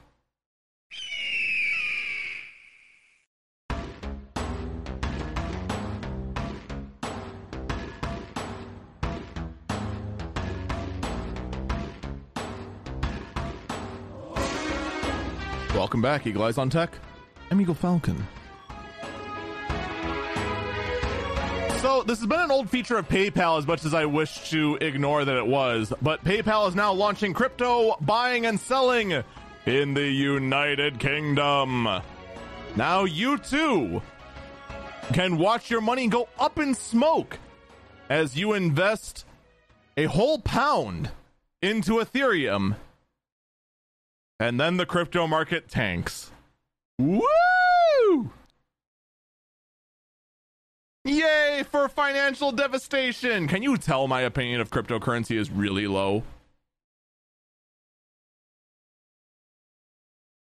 Welcome back, Eagle Eyes on Tech. I'm Eagle Falcon. So, this has been an old feature of PayPal as much as I wish to ignore that it was, but PayPal is now launching crypto buying and selling in the United Kingdom. Now, you too can watch your money go up in smoke as you invest a whole pound into Ethereum and then the crypto market tanks. Woo! Yay for financial devastation! Can you tell my opinion of cryptocurrency is really low?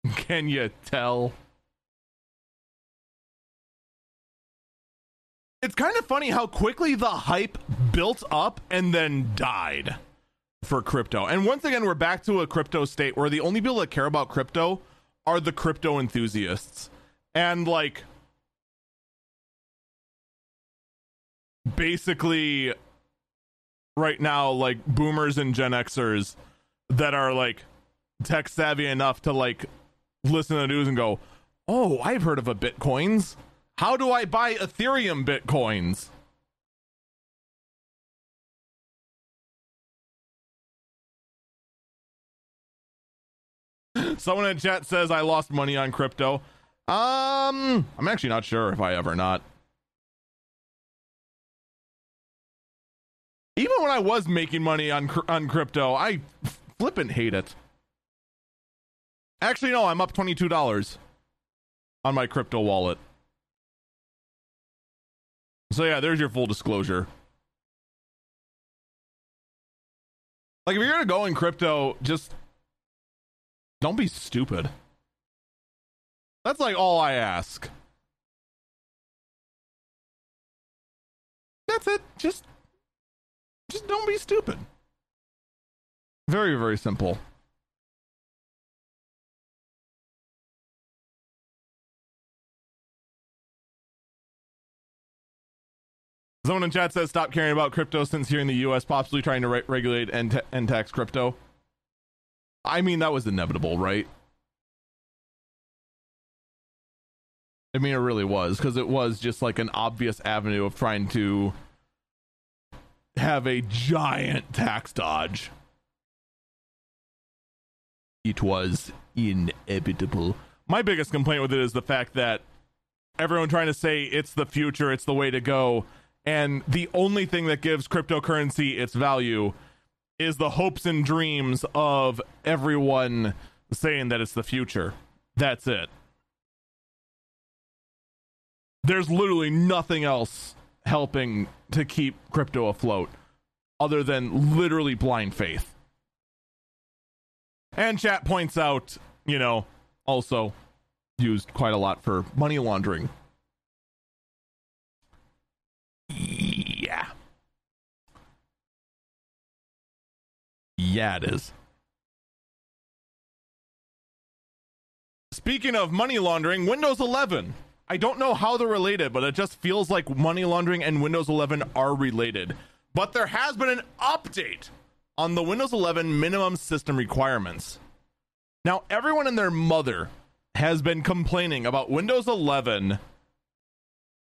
Can you tell? It's kind of funny how quickly the hype built up and then died for crypto. And once again, we're back to a crypto state where the only people that care about crypto are the crypto enthusiasts. And like basically right now like boomers and Gen Xers that are like tech savvy enough to like listen to the news and go, "Oh, I've heard of a bitcoins. How do I buy Ethereum bitcoins?" Someone in chat says I lost money on crypto. Um, I'm actually not sure if I ever not. Even when I was making money on on crypto, I flippin' hate it. Actually, no, I'm up $22 on my crypto wallet. So, yeah, there's your full disclosure. Like, if you're to go in crypto, just don't be stupid. That's like all I ask. That's it. Just just don't be stupid. Very very simple. Someone in chat says stop caring about crypto since here in the U.S. possibly trying to re- regulate and, t- and tax crypto. I mean, that was inevitable, right? I mean, it really was because it was just like an obvious avenue of trying to have a giant tax dodge. It was inevitable. My biggest complaint with it is the fact that everyone trying to say it's the future, it's the way to go, and the only thing that gives cryptocurrency its value is the hopes and dreams of everyone saying that it's the future. That's it. There's literally nothing else helping to keep crypto afloat other than literally blind faith. And chat points out, you know, also used quite a lot for money laundering. Yeah. Yeah, it is. Speaking of money laundering, Windows 11. I don't know how they're related, but it just feels like money laundering and Windows 11 are related. But there has been an update on the Windows 11 minimum system requirements. Now, everyone and their mother has been complaining about Windows 11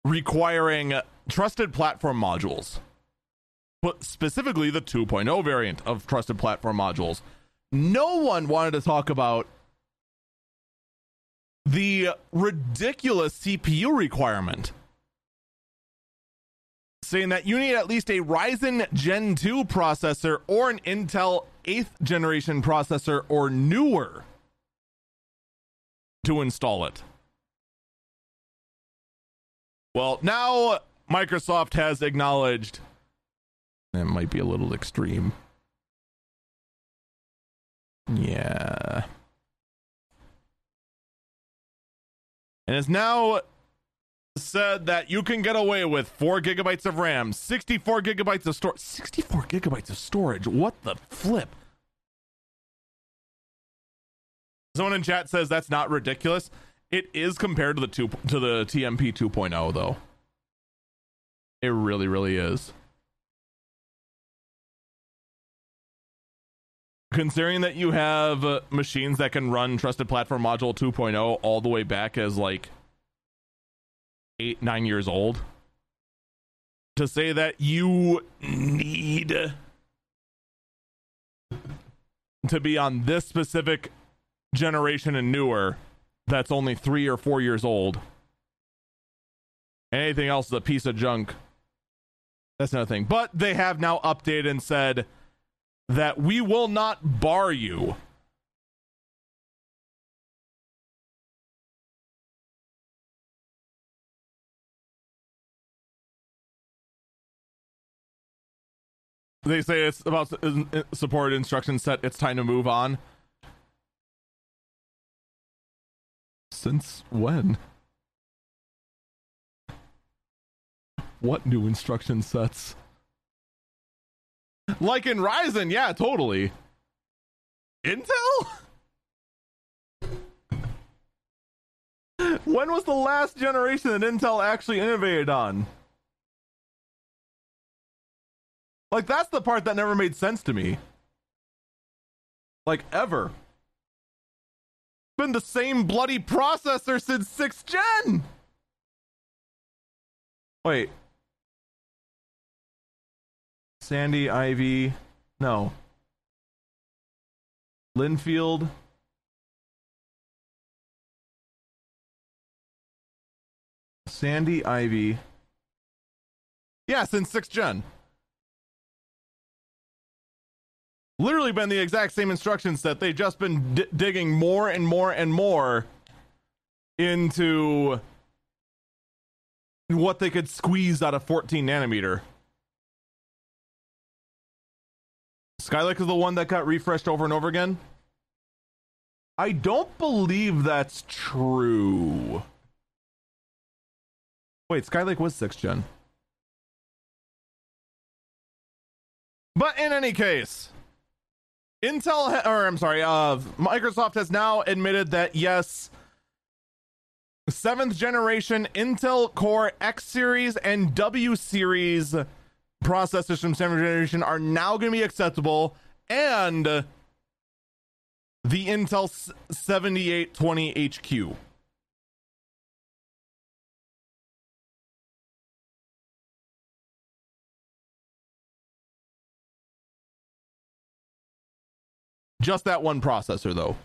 requiring trusted platform modules, specifically the 2.0 variant of trusted platform modules. No one wanted to talk about the ridiculous CPU requirement saying that you need at least a Ryzen Gen 2 processor or an Intel 8th generation processor or newer to install it. Well, now Microsoft has acknowledged it might be a little extreme. Yeah. And it's now said that you can get away with 4 gigabytes of RAM, 64 gigabytes of storage. 64 gigabytes of storage. What the flip? Someone in chat says that's not ridiculous. It is compared to the two to the TMP 2.0 though. It really really is. Considering that you have uh, machines that can run Trusted Platform Module 2.0 all the way back as like eight, nine years old, to say that you need to be on this specific generation and newer that's only three or four years old Anything else is a piece of junk. That's another thing. But they have now updated and said that we will not bar you they say it's about uh, supported instruction set. It's time to move on. Since when? What new instruction sets? Like in Ryzen, yeah, totally. Intel? when was the last generation that Intel actually innovated on? Like that's the part that never made sense to me. Like ever. Been the same bloody processor since 6th gen. Wait. Sandy Ivy. No. Lynnfield. Sandy Ivy. Yeah, since 6th gen. literally been the exact same instructions that They've just been d- digging more and more and more into what they could squeeze out of 14 nanometer. Skylake is the one that got refreshed over and over again. I don't believe that's true. Wait, Skylake was 6th gen. But in any case, Intel, or I'm sorry, uh, Microsoft has now admitted that yes, seventh generation Intel Core X series and W series processors from seventh generation are now going to be acceptable, and the Intel 7820 HQ. Just that one processor, though.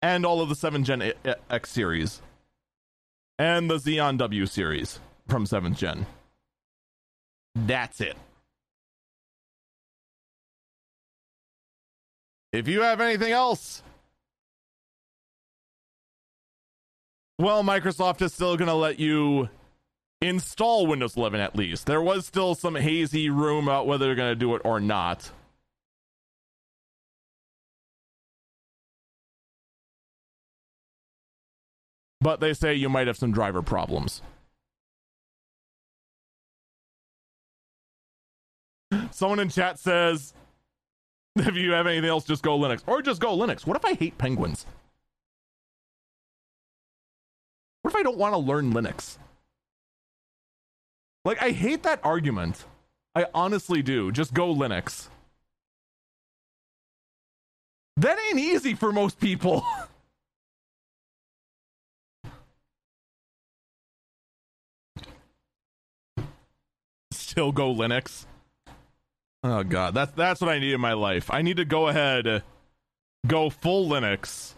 And all of the 7th Gen X series. And the Xeon W series from 7th Gen. That's it. If you have anything else, well, Microsoft is still going to let you install Windows 11 at least. There was still some hazy room about whether they're going to do it or not. but they say you might have some driver problems. Someone in chat says, if you have anything else, just go Linux. Or just go Linux. What if I hate penguins? What if I don't want to learn Linux? Like, I hate that argument. I honestly do. Just go Linux. That ain't easy for most people. still go Linux. Oh god, that's that's what I need in my life. I need to go ahead, go full Linux.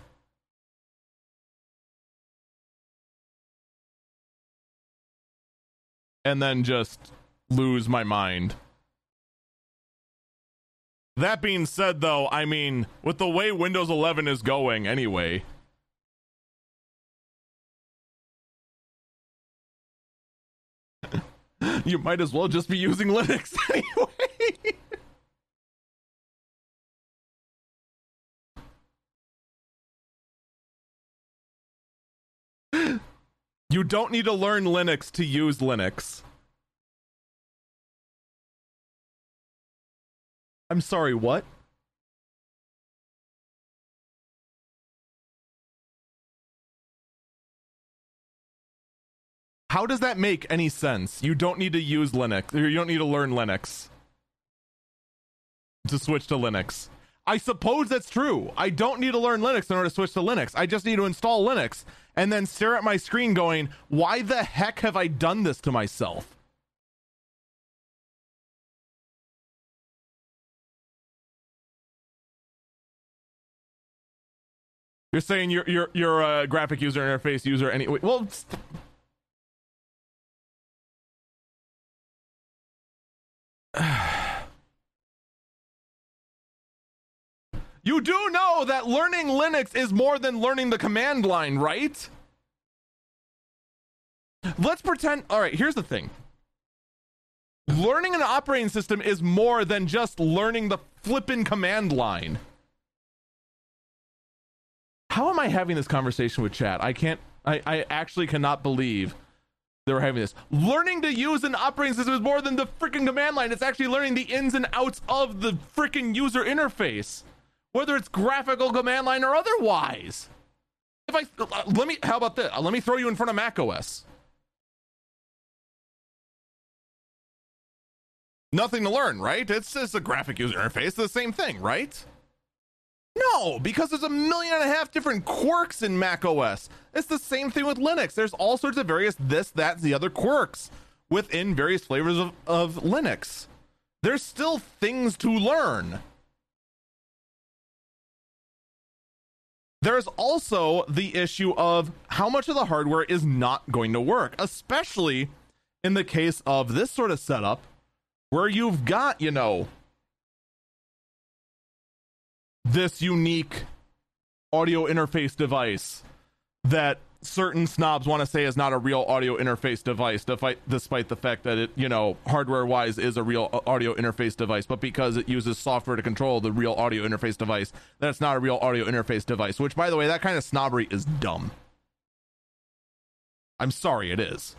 And then just lose my mind. That being said, though, I mean, with the way Windows 11 is going anyway, you might as well just be using Linux anyway. you don't need to learn Linux to use Linux. I'm sorry, what? How does that make any sense? You don't need to use Linux. You don't need to learn Linux to switch to Linux. I suppose that's true. I don't need to learn Linux in order to switch to Linux. I just need to install Linux and then stare at my screen going, why the heck have I done this to myself? You're saying you're you're you're a uh, graphic user interface user anyway. Well, You do know that learning Linux is more than learning the command line, right? Let's pretend. All right, here's the thing learning an operating system is more than just learning the flippin' command line. How am I having this conversation with chat? I can't, I, I actually cannot believe they were having this. Learning to use an operating system is more than the freaking command line. It's actually learning the ins and outs of the freaking user interface, whether it's graphical command line or otherwise. If I, uh, let me, how about this? Let me throw you in front of Mac OS. Nothing to learn, right? It's just a graphic user interface, the same thing, right? No, because there's a million and a half different quirks in Mac OS. It's the same thing with Linux. There's all sorts of various this, that, the other quirks within various flavors of, of Linux. There's still things to learn. There's also the issue of how much of the hardware is not going to work, especially in the case of this sort of setup where you've got, you know, this unique audio interface device that certain snobs want to say is not a real audio interface device despite, the fact that it you know hardware wise is a real uh, audio interface device but because it uses software to control the real audio interface device that's not a real audio interface device which by the way that kind of snobbery is dumb i'm sorry it is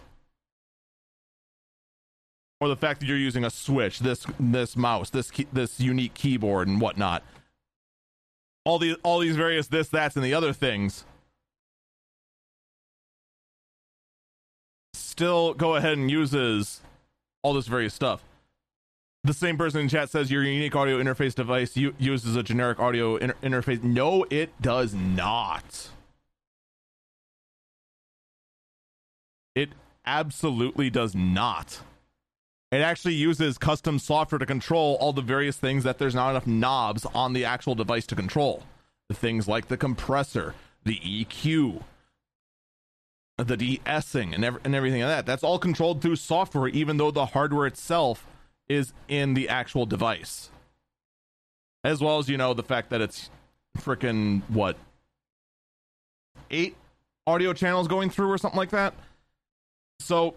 or the fact that you're using a switch, this this mouse, this key, this unique keyboard and whatnot. All these all these various this, that's, and the other things. Still go ahead and uses all this various stuff. The same person in chat says your unique audio interface device u- uses a generic audio inter- interface. No, it does not. It absolutely does not. It actually uses custom software to control all the various things that there's not enough knobs on the actual device to control. The things like the compressor, the EQ, the de-essing, and, ev- and everything like that. That's all controlled through software, even though the hardware itself is in the actual device. As well as, you know, the fact that it's freaking, what, eight audio channels going through or something like that. So,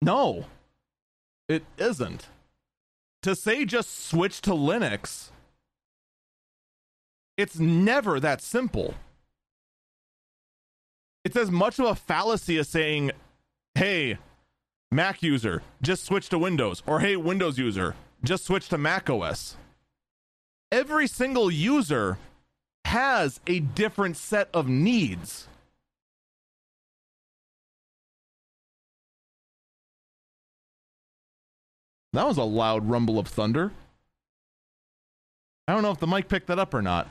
no, it isn't. To say just switch to Linux, it's never that simple. It's as much of a fallacy as saying, hey, Mac user, just switch to Windows, or hey, Windows user, just switch to Mac OS. Every single user has a different set of needs. That was a loud rumble of thunder. I don't know if the mic picked that up or not.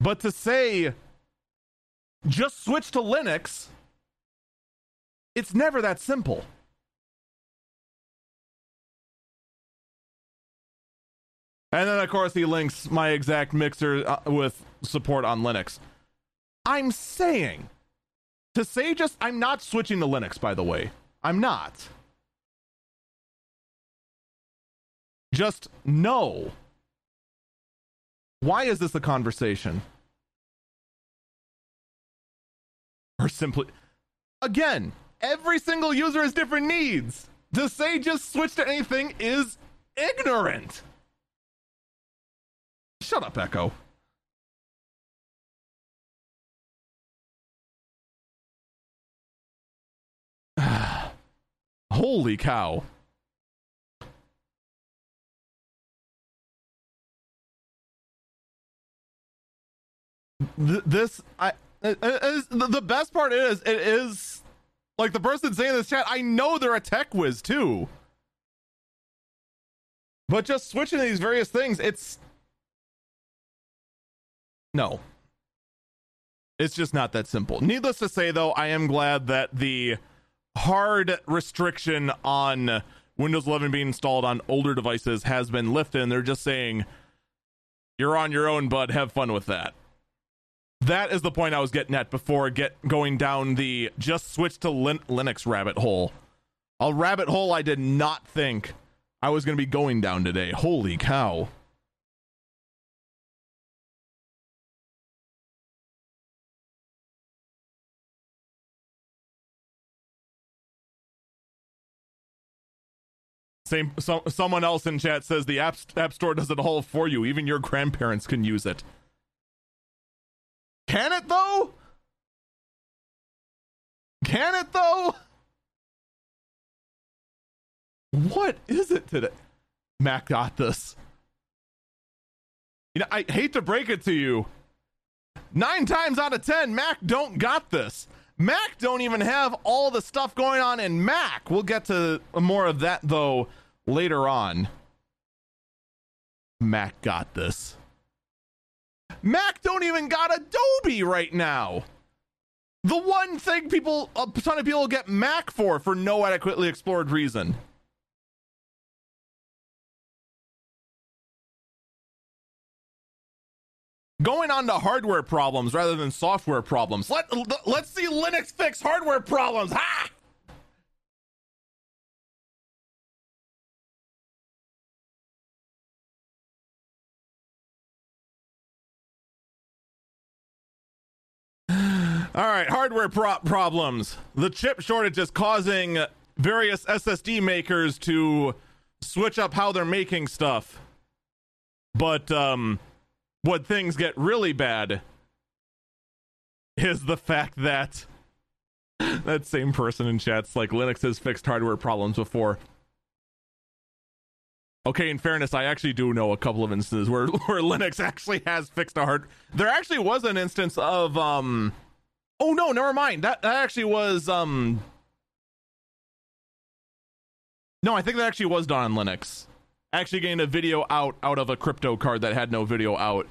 But to say just switch to Linux, it's never that simple. And then, of course, he links my exact mixer uh, with support on Linux. I'm saying to say just, I'm not switching to Linux, by the way. I'm not. Just no. Why is this a conversation? Or simply, again, every single user has different needs. To say just switch to anything is ignorant. Shut up, Echo. Holy cow. this I the best part is it is like the person saying this chat. I know they're a tech whiz too, but just switching these various things, it's no. It's just not that simple. Needless to say, though, I am glad that the hard restriction on Windows 11 being installed on older devices has been lifted. And they're just saying, you're on your own, bud. Have fun with that that is the point I was getting at before get going down the just switch to Lin- Linux rabbit hole. A rabbit hole I did not think I was going to be going down today. Holy cow. Same, so, someone else in chat says the app, app store does it all for you. Even your grandparents can use it. Can it though? Can it though? What is it today? Mac got this. You know, I hate to break it to you. Nine times out of ten, Mac don't got this. Mac don't even have all the stuff going on in Mac. We'll get to more of that though later on. Mac got this. Mac don't even got Adobe right now. The one thing people, a ton of people get Mac for, for no adequately explored reason. Going on to hardware problems rather than software problems. Let, let's see Linux fix hardware problems. Ha! All right, hardware pro- problems. The chip shortage is causing various SSD makers to switch up how they're making stuff. But um, what things get really bad is the fact that that same person in chat's like Linux has fixed hardware problems before. Okay, in fairness, I actually do know a couple of instances where where Linux actually has fixed a hard. There actually was an instance of um Oh no, never mind. That that actually was um No, I think that actually was done on Linux. Actually getting a video out out of a crypto card that had no video out.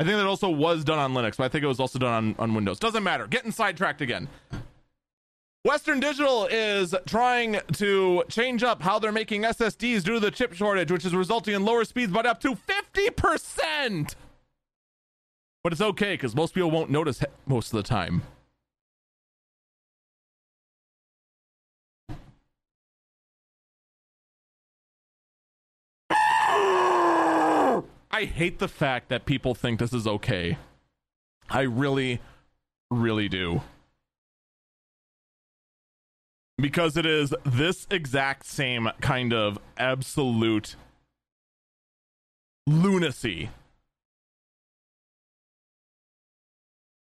I think that also was done on Linux, but I think it was also done on, on Windows. Doesn't matter. Getting sidetracked again. Western Digital is trying to change up how they're making SSDs due to the chip shortage, which is resulting in lower speeds by up to 50%. But it's okay because most people won't notice most of the time. I hate the fact that people think this is okay. I really, really do. Because it is this exact same kind of absolute lunacy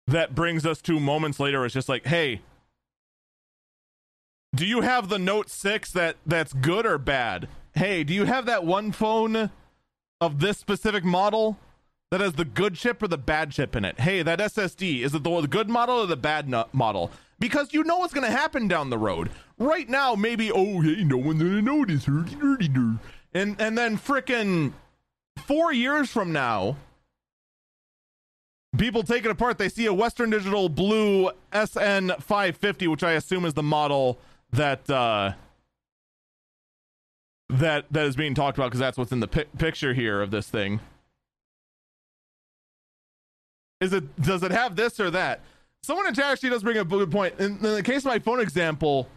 that brings us to moments later. It's just like hey do you have the note 6 that that's good or bad? Hey do you have that one phone of this specific model that has the good chip or the bad chip in it? Hey that ssd is it the good model or the bad no- model? Because you know what's going to happen down the road. Right now maybe oh hey no one's going to notice and and then frickin' four years from now people take it apart, they see a Western Digital blue SN550, which I assume is the model that uh, that that is being talked about because that's what's in the pi- picture here of this thing. Is it does it have this or that? Someone in chat actually does bring up a good point. In, in the case of my phone example,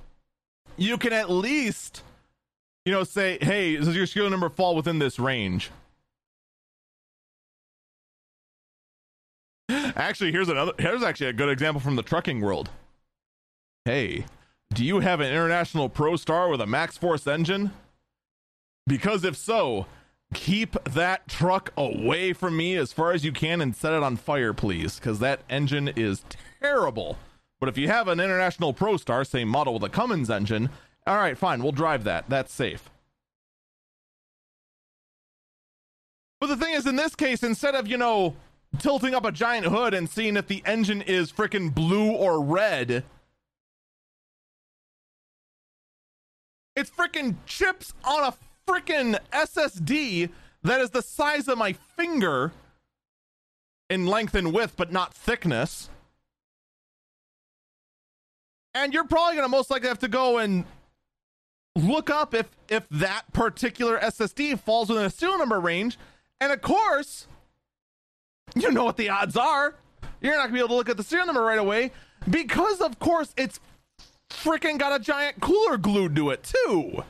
you can at least, you know, say, "Hey, does your serial number fall within this range?" Actually, here's another. Here's actually a good example from the trucking world. Hey, do you have an International ProStar with a MaxxForce engine? Because if so, keep that truck away from me as far as you can and set it on fire, please, because that engine is terrible. But if you have an International ProStar, same model with a Cummins engine, all right, fine, we'll drive that. That's safe. But the thing is, in this case, instead of, you know, tilting up a giant hood and seeing if the engine is freaking blue or red. It's freaking chips on a freaking SSD that is the size of my finger in length and width, but not thickness. And you're probably going to most likely have to go and look up if if that particular SSD falls within a serial number range. And of course, you know what the odds are. You're not gonna be able to look at the serial number right away because, of course, it's freaking got a giant cooler glued to it too.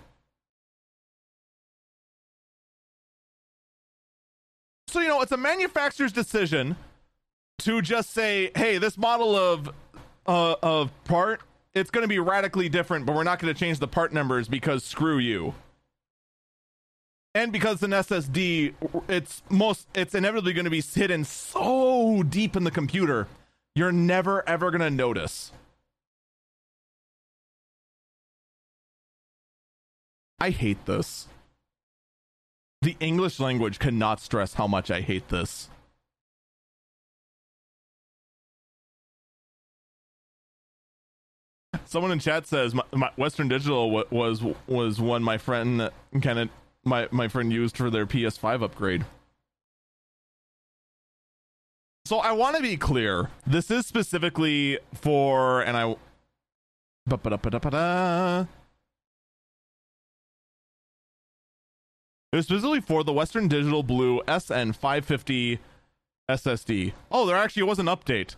So you know, it's a manufacturer's decision to just say, "Hey, this model of uh, of part, it's going to be radically different, but we're not going to change the part numbers because screw you." And because an SSD, it's most it's inevitably going to be hidden so deep in the computer, you're never ever going to notice. I hate this. The English language cannot stress how much I hate this. Someone in chat says my, my Western Digital was was one my friend of my my friend used for their PS5 upgrade. So I want to be clear. This is specifically for and I It's specifically for the Western Digital Blue SN550 SSD. Oh, there actually was an update.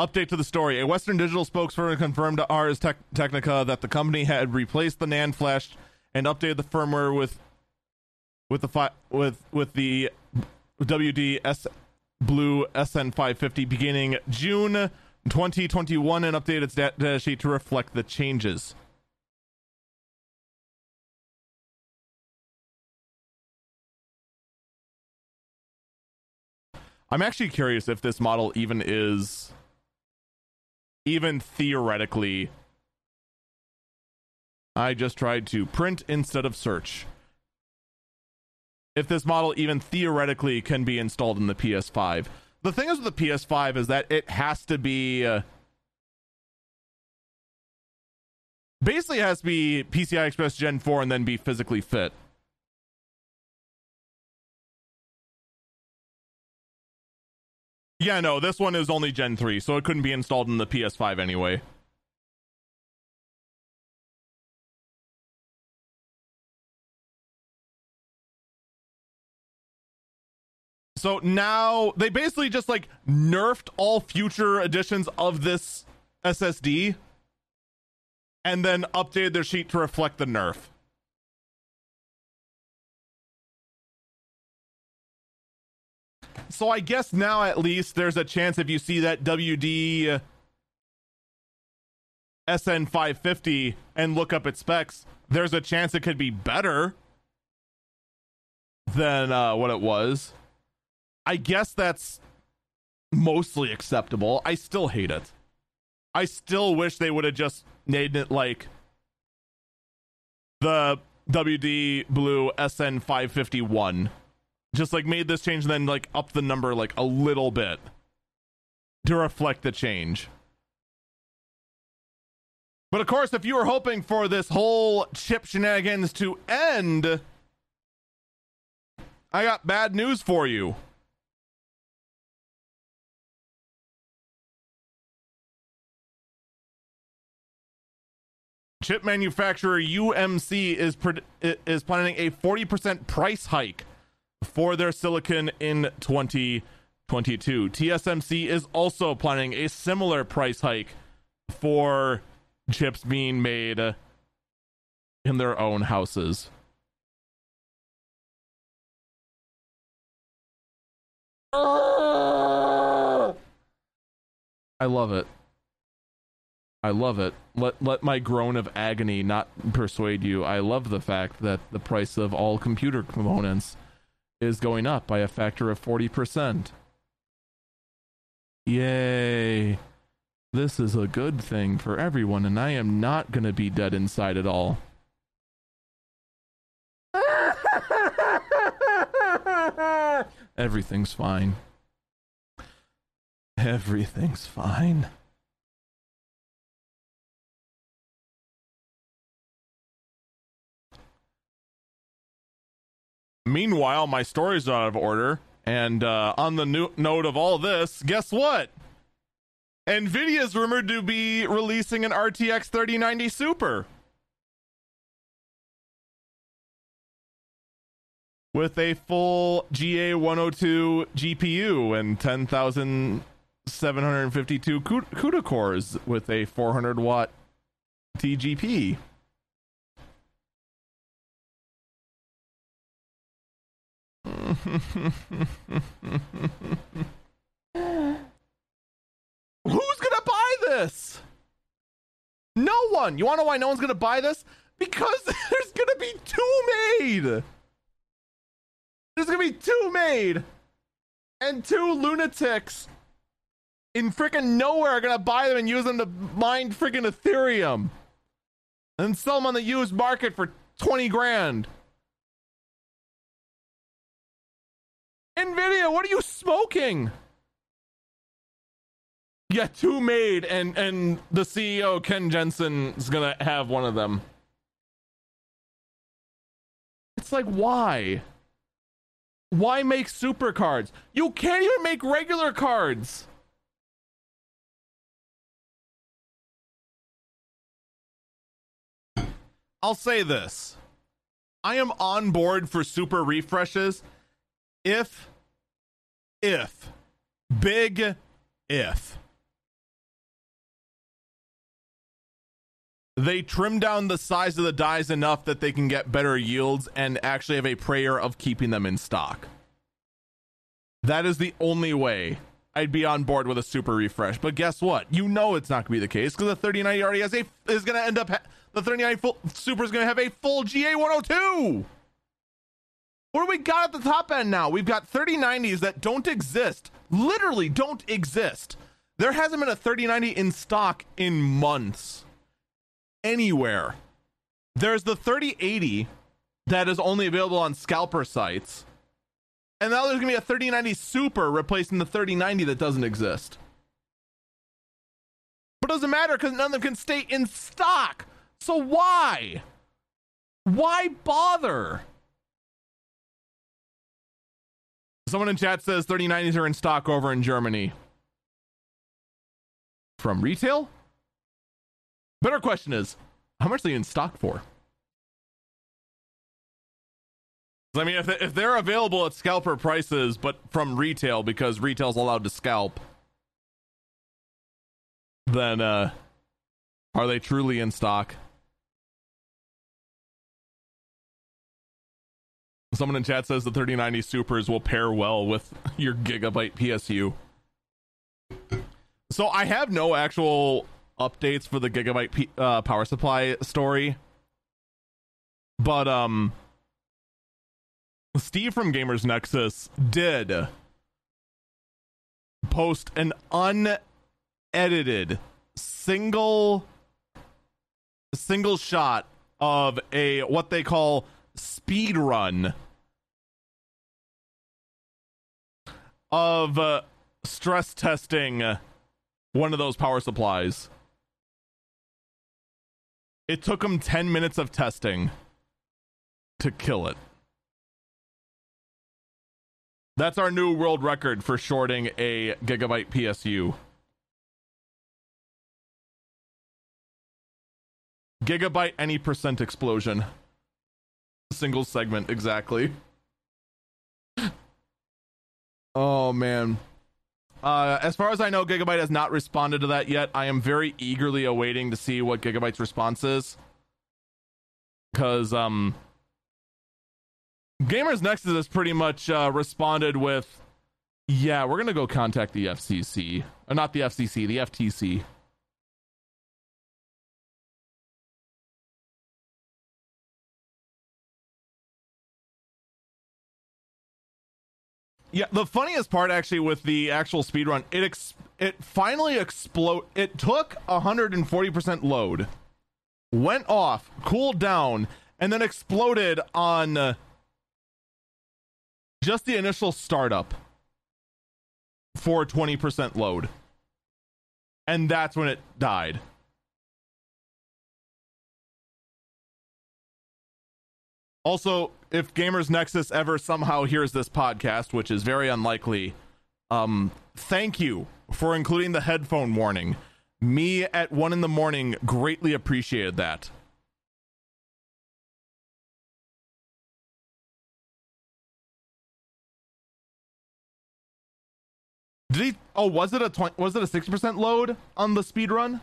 Update to the story. A Western Digital spokesperson confirmed to Ars Tech- Technica that the company had replaced the NAND flash and updated the firmware with with the fi- with with the WDS Blue SN550 beginning June 2021 and updated its data sheet to reflect the changes. I'm actually curious if this model even is even theoretically, I just tried to print instead of search. If this model even theoretically can be installed in the PS5. The thing is with the PS5 is that it has to be. Uh, basically, has to be PCI Express Gen 4 and then be physically fit. Yeah, no, this one is only Gen 3, so it couldn't be installed in the PS5 anyway. So now they basically just like nerfed all future editions of this SSD and then updated their sheet to reflect the nerf. So I guess now at least there's a chance if you see that WD SN550 and look up its specs, there's a chance it could be better than uh, what it was. I guess that's mostly acceptable. I still hate it. I still wish they would have just made it like the WD Blue SN551 just like made this change and then like up the number like a little bit to reflect the change. But of course, if you were hoping for this whole chip shenanigans to end, I got bad news for you. Chip manufacturer UMC is is planning a 40% price hike for their silicon in 2022. TSMC is also planning a similar price hike for chips being made in their own houses. I love it. I love it. Let let my groan of agony not persuade you. I love the fact that the price of all computer components is going up by a factor of 40%. Yay. This is a good thing for everyone, and I am not going to be dead inside at all. Everything's fine. Everything's fine. Meanwhile, my story's out of order. And uh, on the no- note of all this, guess what? NVIDIA is rumored to be releasing an RTX 3090 Super. With a full GA102 GPU and 10,752 CUDA cores with a 400 watt TGP. Who's gonna buy this? No one. You want to know why no one's to buy this? Because there's to be two made. There's to be two made. And two lunatics in freaking nowhere are to buy them and use them to mine freaking Ethereum. And sell them on the used market for 20 grand. Nvidia, what are you smoking? Yeah, two made, and and the CEO Ken Jensen is gonna have one of them. It's like why? Why make super cards? You can't even make regular cards. I'll say this. I am on board for super refreshes if if big if they trim down the size of the dies enough that they can get better yields and actually have a prayer of keeping them in stock. That is the only way I'd be on board with a super refresh. But guess what? You know it's not going to be the case because the 39 already has a is going to end up ha- the 39 full, super is going to have a full GA 102. What do we got at the top end now? We've got 3090s that don't exist. Literally don't exist. There hasn't been a 3090 in stock in months anywhere. There's the 3080 that is only available on scalper sites. And now there's going to be a 3090 Super replacing the 3090 that doesn't exist. But it doesn't matter because none of them can stay in stock. So why? Why bother? Someone in chat says 3090s are in stock over in Germany. From retail? Better question is, how much are they in stock for? I mean, if, if they're available at scalper prices, but from retail because retail's allowed to scalp, then uh, are they truly in stock? Someone in chat says the 3090 Supers will pair well with your Gigabyte PSU. So I have no actual updates for the Gigabyte P- uh, power supply story, but um, Steve from Gamers Nexus did post an unedited single single shot of a what they call speed run of uh, stress testing one of those power supplies. It took them 10 minutes of testing to kill it. That's our new world record for shorting a gigabyte PSU. Gigabyte any percent explosion. Single segment, exactly. Oh man. Uh, as far as I know, Gigabyte has not responded to that yet. I am very eagerly awaiting to see what Gigabyte's response is. Because um, Gamers Nexus has pretty much uh, responded with, "Yeah, we're gonna go contact the FCC, or not the FCC, the FTC." Yeah, the funniest part actually with the actual speed run, it ex- it finally explode. It took 140% load, went off, cooled down, and then exploded on uh, just the initial startup for 20% load. And that's when it died. Also, if Gamers Nexus ever somehow hears this podcast, which is very unlikely, um, thank you for including the headphone warning. Me at one in the morning greatly appreciated that. Did he? Oh, was it a 20, was it a sixty percent load on the speed run?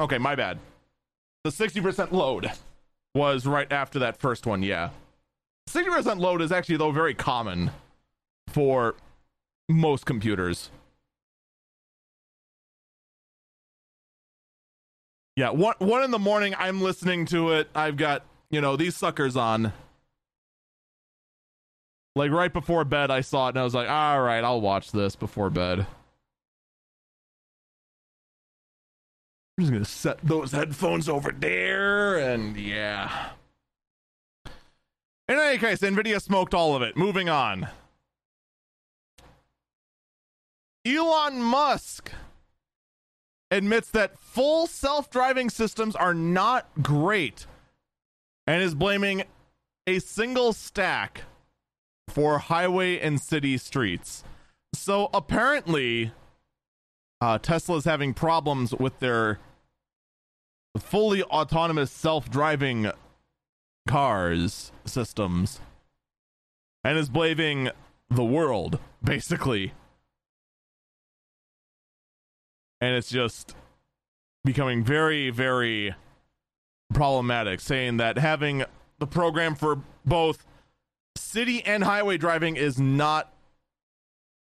Okay, my bad. The 60% load was right after that first one, yeah. 60% load is actually, though, very common for most computers. Yeah, one, one in the morning, I'm listening to it. I've got, you know, these suckers on. Like right before bed, I saw it and I was like, all right, I'll watch this before bed. I'm just gonna set those headphones over there, and yeah. In any case, Nvidia smoked all of it. Moving on. Elon Musk admits that full self driving systems are not great and is blaming a single stack for highway and city streets. So apparently, uh, Tesla is having problems with their fully autonomous self driving cars systems and is blaming the world, basically. And it's just becoming very, very problematic, saying that having the program for both city and highway driving is not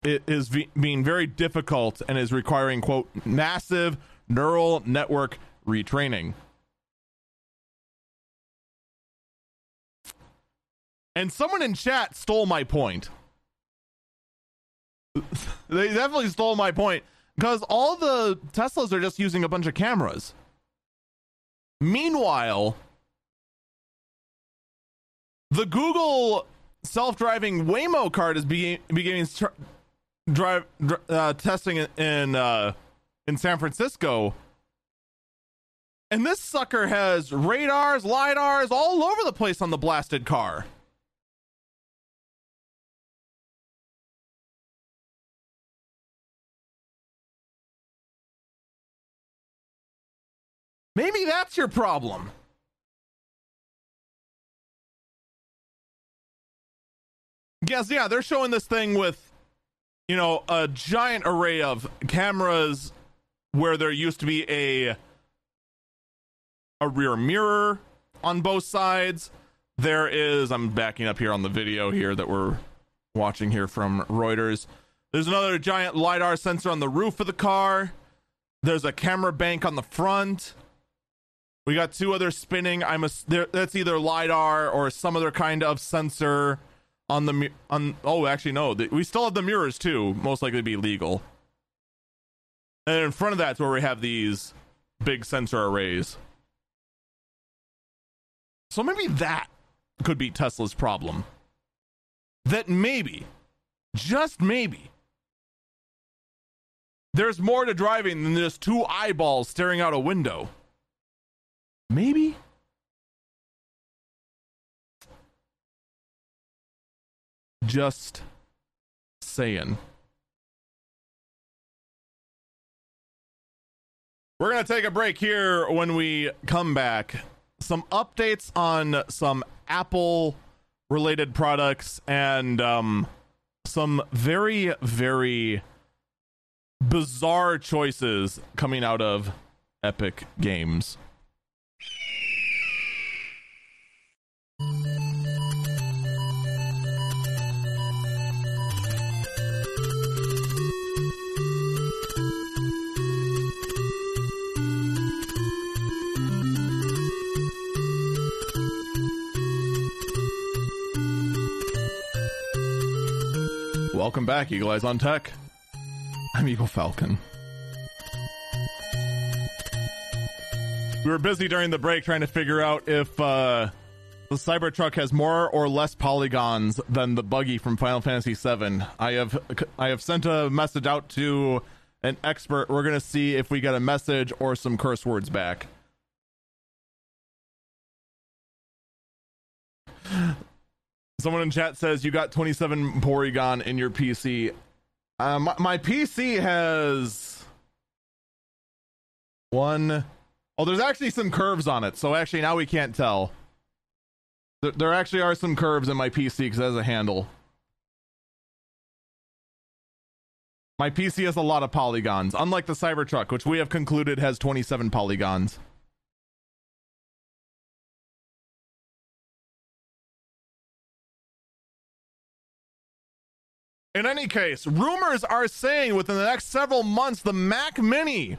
it is being very difficult and is requiring quote massive neural network retraining. And someone in chat stole my point. They definitely stole my point because all the teslas are just using a bunch of cameras. Meanwhile the google self-driving Waymo card is beginning beginning drive uh, testing in uh, in San Francisco, and this sucker has radars, lidars all over the place on the blasted car. Maybe that's your problem. Yes, yeah, they're showing this thing with, you know, a giant array of cameras where there used to be a a rear mirror on both sides. There is I'm backing up here on the video here that we're watching here from Reuters. There's another giant lidar sensor on the roof of the car. There's a camera bank on the front. We got two other spinning. I'm a that's either lidar or some other kind of sensor on the on oh actually no the, we still have the mirrors too most likely to be legal and in front of that's where we have these big sensor arrays so maybe that could be tesla's problem that maybe just maybe there's more to driving than just two eyeballs staring out a window maybe Just saying. We're going to take a break here when we come back. Some updates on some Apple related products and um, some very, very bizarre choices coming out of Epic Games. Welcome back, Eagle Eyes on Tech. I'm Eagle Falcon. We were busy during the break trying to figure out if uh, the Cybertruck has more or less polygons than the buggy from Final Fantasy VII. I have I have sent a message out to an expert. We're gonna see if we get a message or some curse words back. Someone in chat says you got 27 Porygon in your PC. Uh, my, my PC has one. Oh, there's actually some curves on it. So actually, now we can't tell. There, there actually are some curves in my PC because it has a handle. My PC has a lot of polygons, unlike the Cybertruck, which we have concluded has 27 polygons. In any case, rumors are saying within the next several months, the Mac Mini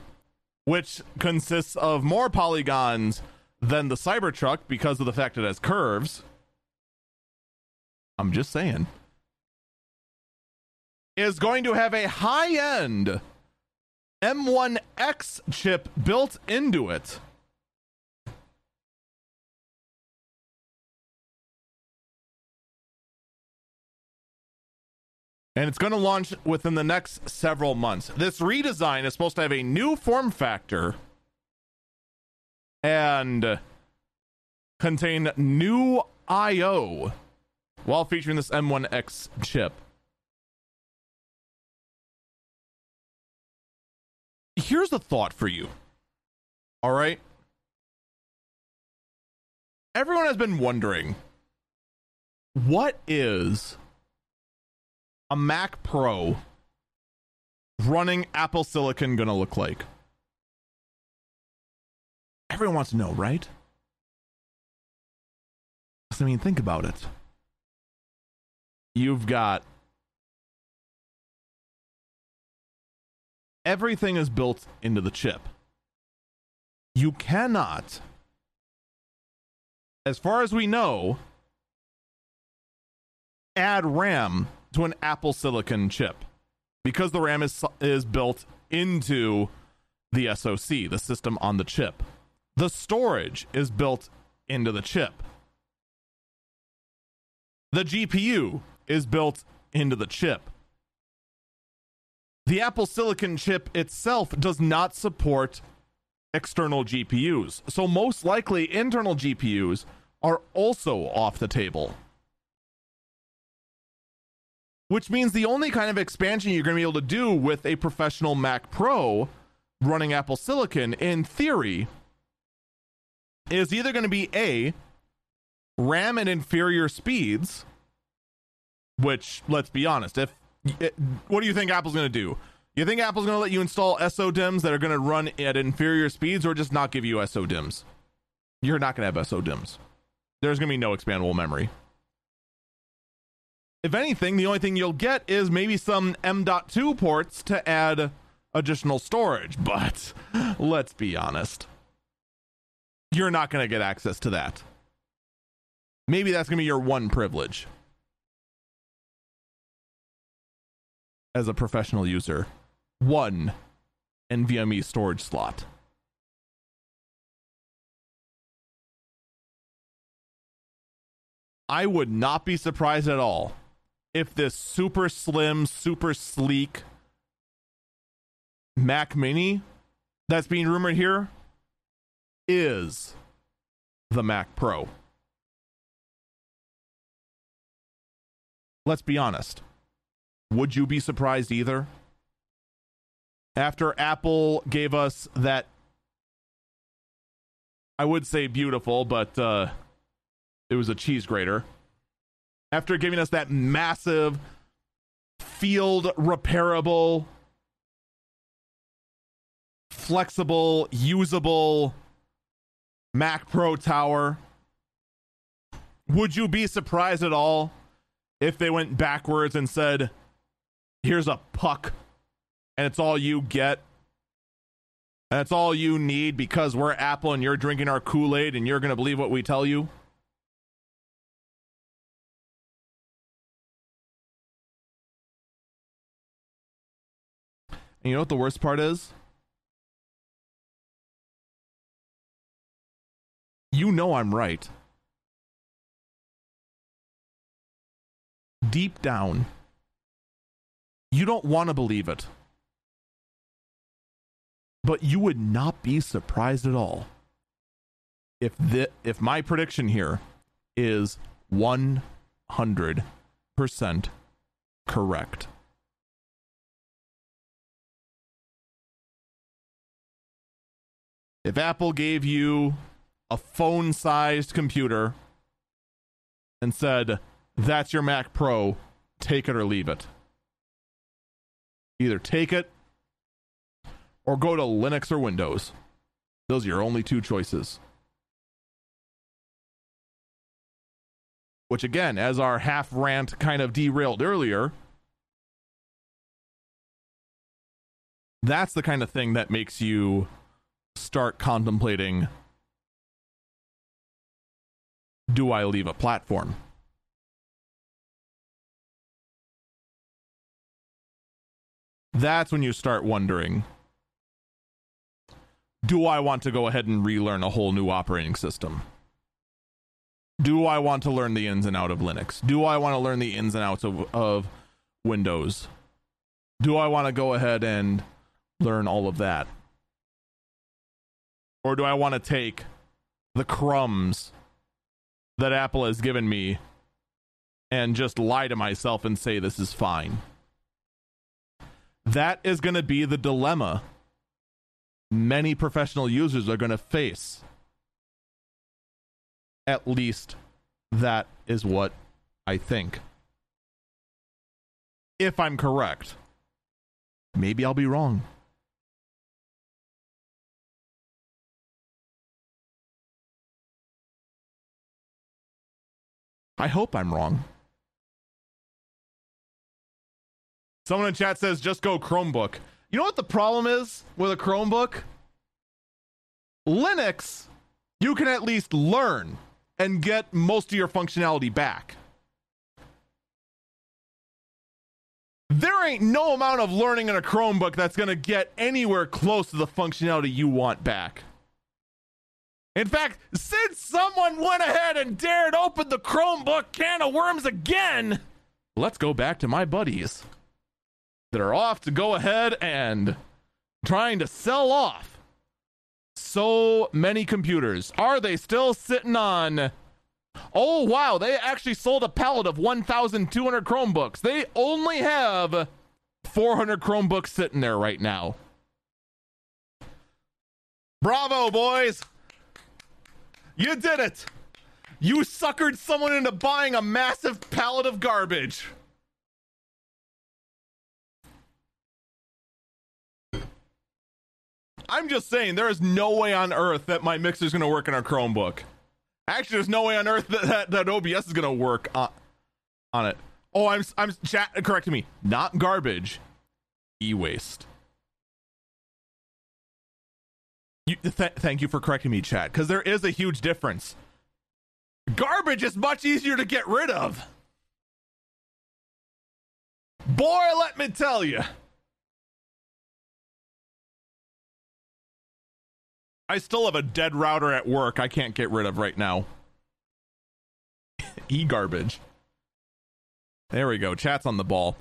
which consists of more polygons than the Cybertruck because of the fact it has curves. I'm just saying. Is going to have a high end M1X chip built into it. And it's going to launch within the next several months. This redesign is supposed to have a new form factor and contain new I/O while featuring this M1X chip. Here's a thought for you. All right? Everyone has been wondering what is a Mac Pro running Apple Silicon going to look like? Everyone wants to know, right? I mean, think about it. You've got everything is built into the chip. You cannot, as far as we know, add RAM to an Apple Silicon chip because the RAM is is built into the SoC, the system on the chip. The storage is built into the chip. The GPU is built into the chip. The Apple Silicon chip itself does not support external GPUs. So, most likely, internal GPUs are also off the table which means the only kind of expansion you're going to be able to do with a professional Mac Pro running Apple Silicon, in theory, is either going to be A, RAM at inferior speeds, which, let's be honest, if what do you think Apple's going to do? You think Apple's going to let you install SODIMMs that are going to run at inferior speeds or just not give you SODIMMs? You're not going to have SODIMMs. There's going to be no expandable memory if anything, the only thing you'll get is maybe some M.2 ports to add additional storage. But let's be honest, you're not going to get access to that. Maybe that's going to be your one privilege as a professional user. One NVMe storage slot. I would not be surprised at all if this super slim, super sleek Mac Mini that's being rumored here is the Mac Pro. Let's be honest. Would you be surprised either? After Apple gave us that, I would say beautiful, but uh, it was a cheese grater after giving us that massive field repairable flexible usable mac pro tower would you be surprised at all if they went backwards and said here's a puck and it's all you get and it's all you need because we're apple and you're drinking our kool-aid and you're going to believe what we tell you And you know what the worst part is? You know I'm right. Deep down, you don't want to believe it. But you would not be surprised at all if the if my prediction here is 100% correct. If Apple gave you a phone sized computer and said, that's your Mac Pro, take it or leave it. Either take it or go to Linux or Windows. Those are your only two choices. Which, again, as our half rant kind of derailed earlier, that's the kind of thing that makes you start contemplating do I leave a platform? That's when you start wondering do I want to go ahead and relearn a whole new operating system? Do I want to learn the ins and out of Linux? Do I want to learn the ins and outs of, of Windows? Do I want to go ahead and learn all of that? Or do I want to take the crumbs that Apple has given me and just lie to myself and say this is fine? That is going to be the dilemma many professional users are going to face. At least that is what I think. If I'm correct, maybe I'll be wrong. I hope I'm wrong. Someone in chat says just go Chromebook. You know what the problem is with a Chromebook? Linux, you can at least learn and get most of your functionality back. There ain't no amount of learning in a Chromebook that's going to get anywhere close to the functionality you want back. In fact, since someone went ahead and dared open the Chromebook can of worms again, let's go back to my buddies that are off to go ahead and trying to sell off so many computers. Are they still sitting on? Oh, wow. They actually sold a pallet of 1,200 Chromebooks. They only have 400 Chromebooks sitting there right now. Bravo, boys. You did it. You suckered someone into buying a massive pallet of garbage. I'm just saying, there is no way on earth that my mixer is going to work in a Chromebook. Actually, there's no way on earth that, that, that OBS is going to work on, on it. Oh, I'm I'm chat correcting me. Not garbage, e-waste. You, th- thank you for correcting me, Chad, because there is a huge difference. Garbage is much easier to get rid of. Boy, let me tell you. I still have a dead router at work I can't get rid of right now. e garbage. There we go. Chat's on the ball.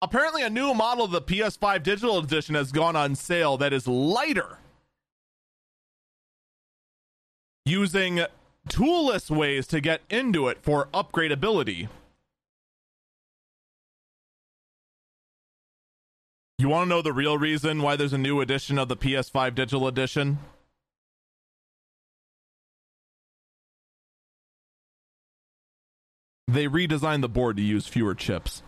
Apparently, a new model of the PS5 Digital Edition has gone on sale that is lighter using toolless ways to get into it for upgradability. You want to know the real reason why there's a new edition of the PS5 Digital Edition? They redesigned the board to use fewer chips.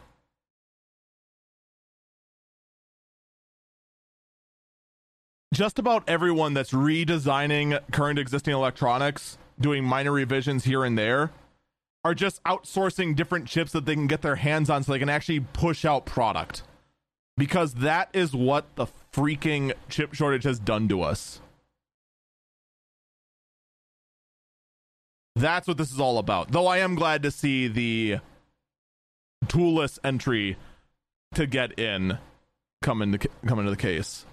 Just about everyone that's redesigning current existing electronics, doing minor revisions here and there, are just outsourcing different chips that they can get their hands on so they can actually push out product. Because that is what the freaking chip shortage has done to us. That's what this is all about. Though I am glad to see the toolless entry to get in come into come into the case.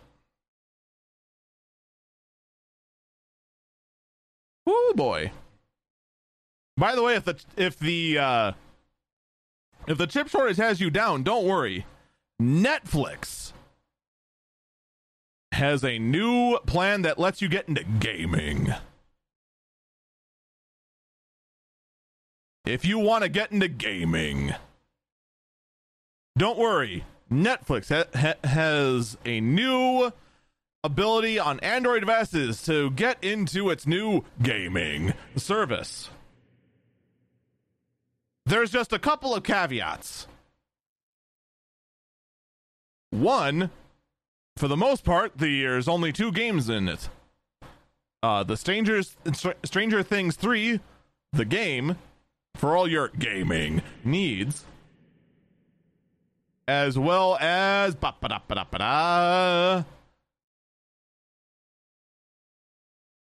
Woo boy. By the way, if the if the uh, if the chip shortage has you down, don't worry. Netflix has a new plan that lets you get into gaming. If you want to get into gaming, don't worry. Netflix ha- ha- has a new ability on Android devices to get into its new gaming service. There's just a couple of caveats. One, for the most part, there's only two games in it. Uh, the Strangers, Stranger Things 3, the game, for all your gaming needs, as well as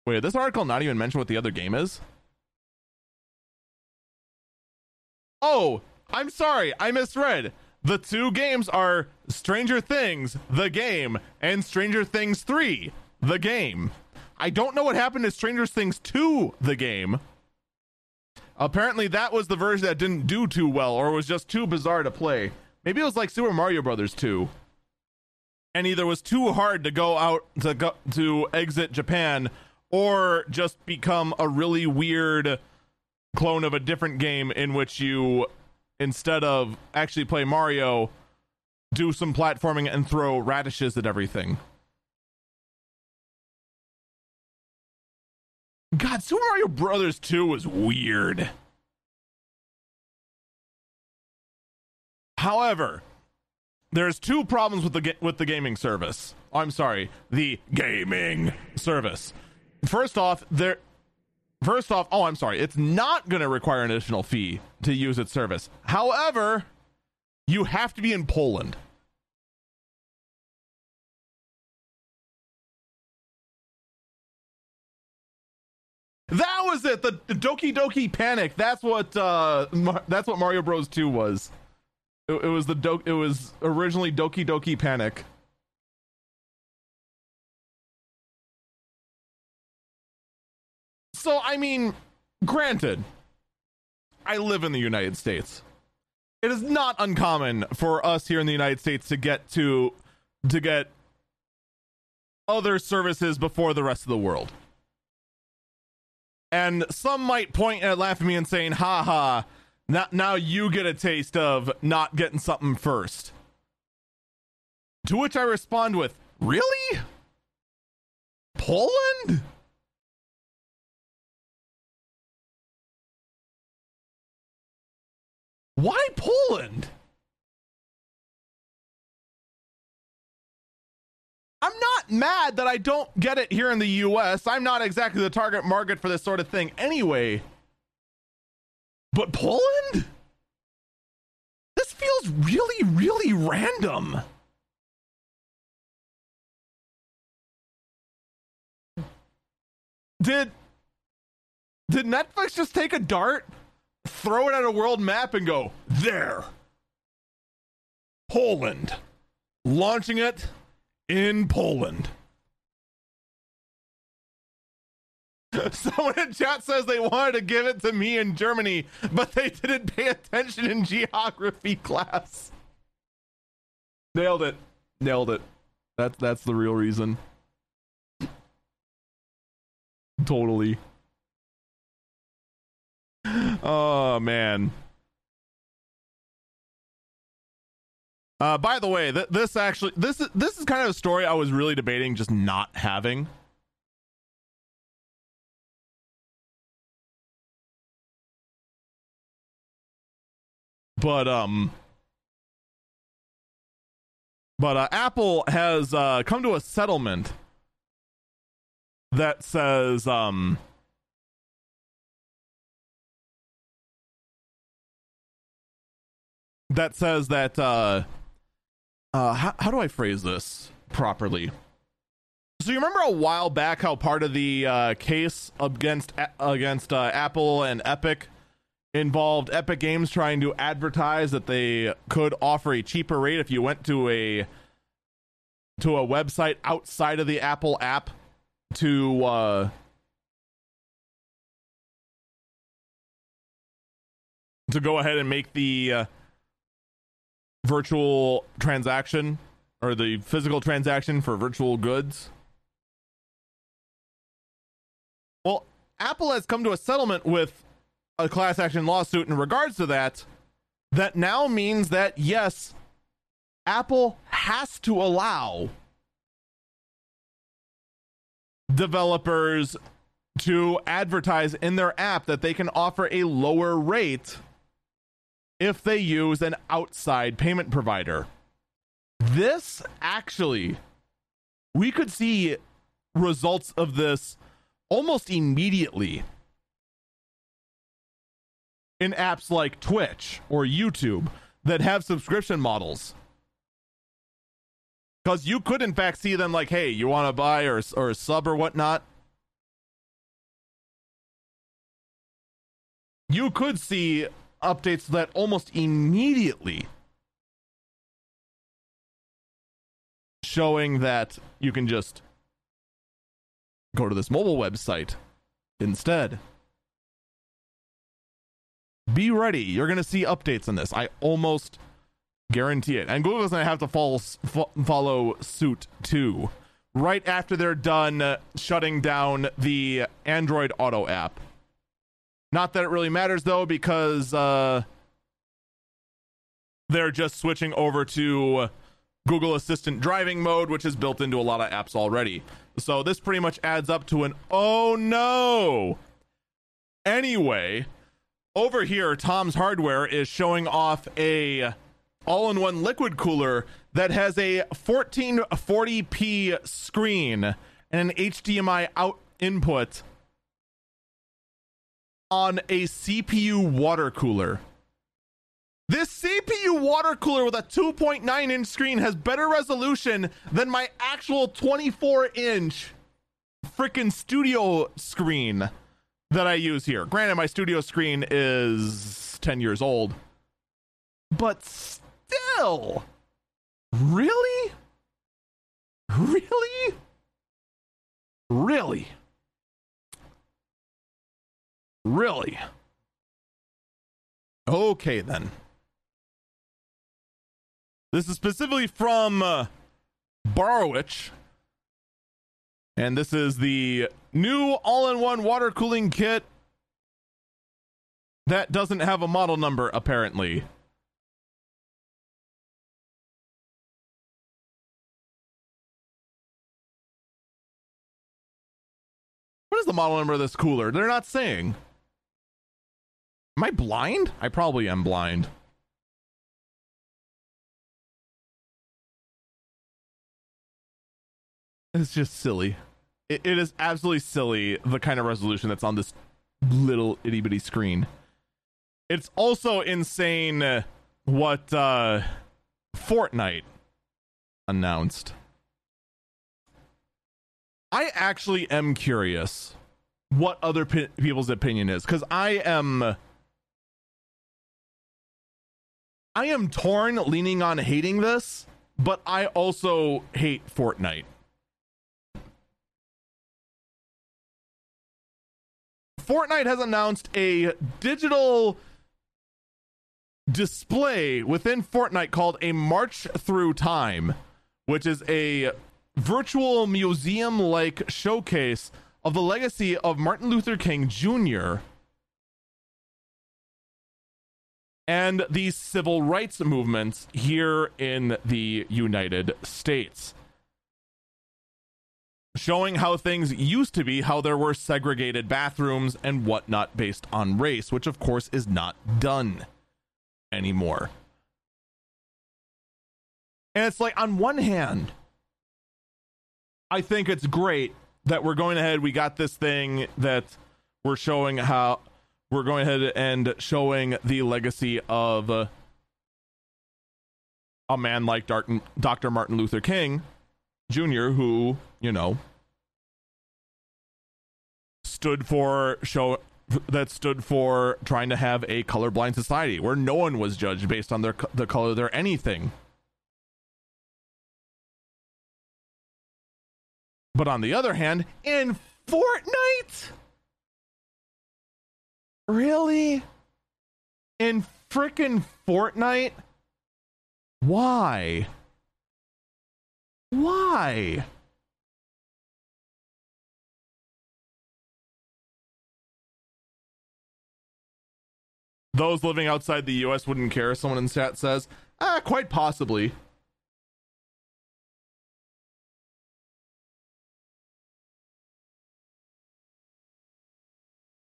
Wait, this article not even mention what the other game is? Oh, I'm sorry, I misread. The two games are Stranger Things, the game, and Stranger Things 3, the game. I don't know what happened to Stranger Things 2, the game. Apparently, that was the version that didn't do too well or was just too bizarre to play. Maybe it was like Super Mario Brothers 2. And either was too hard to go out to go to exit Japan or just become a really weird clone of a different game in which you instead of actually play Mario do some platforming and throw radishes at everything. God, Super Mario Brothers 2 was weird. However, there's two problems with the with the gaming service. I'm sorry, the gaming service. First off, there First off, oh, I'm sorry. It's not going to require an additional fee to use its service. However, you have to be in Poland. That was it. The, the Doki Doki Panic. That's what. Uh, Mar- that's what Mario Bros. Two was. It, it was the do- It was originally Doki Doki Panic. So I mean, granted, I live in the United States. It is not uncommon for us here in the United States to get to to get other services before the rest of the world. And some might point and laugh at me and saying, "Ha ha, now you get a taste of not getting something first. To which I respond with, "Really? Poland?" Why Poland? I'm not mad that I don't get it here in the US. I'm not exactly the target market for this sort of thing anyway. But Poland? This feels really, really random. Did did Netflix just take a dart? Throw it at a world map and go, there. Poland. Launching it in Poland. Someone in chat says they wanted to give it to me in Germany, but they didn't pay attention in geography class. Nailed it. Nailed it. That's that's the real reason. Totally oh man. Uh, by the way, th- this actually this is this is kind of a story I was really debating just not having. But um but uh, Apple has uh, come to a settlement that says um that says that uh uh how, how do I phrase this properly? So you remember a while back how part of the uh, case against against uh, Apple and Epic involved Epic Games trying to advertise that they could offer a cheaper rate if you went to a to a website outside of the Apple app to uh, to go ahead and make the uh, virtual transaction or the physical transaction for virtual goods. Well, Apple has come to a settlement with a class action lawsuit in regards to that. That now means that, yes, Apple has to allow developers to advertise in their app that they can offer a lower rate if they use an outside payment provider. This actually, we could see results of this almost immediately in apps like Twitch or YouTube that have subscription models. Because you could, in fact, see them like, hey, you want to buy or, or sub or whatnot? You could see updates that almost immediately showing that you can just go to this mobile website instead. Be ready. You're going to see updates on this. I almost guarantee it. And Google's going to have to follow, follow suit too. Right after they're done shutting down the Android Auto app. Not that it really matters though, because uh, they're just switching over to Google Assistant driving mode, which is built into a lot of apps already. So this pretty much adds up to an oh no. Anyway, over here, Tom's Hardware is showing off a all-in-one liquid cooler that has a 1440p screen and an HDMI out input on a CPU water cooler. This CPU water cooler with a 2.9 inch screen has better resolution than my actual 24 inch freaking studio screen that I use here. Granted, my studio screen is 10 years old, but still, really? Really? Really? Really? Okay, then. This is specifically from uh, Borowitch. And this is the new all in one water cooling kit that doesn't have a model number, apparently. What is the model number of this cooler? They're not saying. Am I blind? I probably am blind. It's just silly. It, it is absolutely silly the kind of resolution that's on this little itty bitty screen. It's also insane what uh, Fortnite announced. I actually am curious what other pe- people's opinion is because I am. I am torn leaning on hating this, but I also hate Fortnite. Fortnite has announced a digital display within Fortnite called a March Through Time, which is a virtual museum like showcase of the legacy of Martin Luther King Jr. and the civil rights movements here in the United States showing how things used to be, how there were segregated bathrooms and whatnot based on race, which of course is not done anymore. And it's like, on one hand, I think it's great that we're going ahead. We got this thing that we're showing how we're going ahead and showing the legacy of a man like Dr. Martin Luther King Jr., who, you know, stood for show that stood for trying to have a colorblind society where no one was judged based on their the color of their anything. But on the other hand, in Fortnite, really, in freaking Fortnite, why? Why? Those living outside the US wouldn't care, someone in chat says. Ah, quite possibly.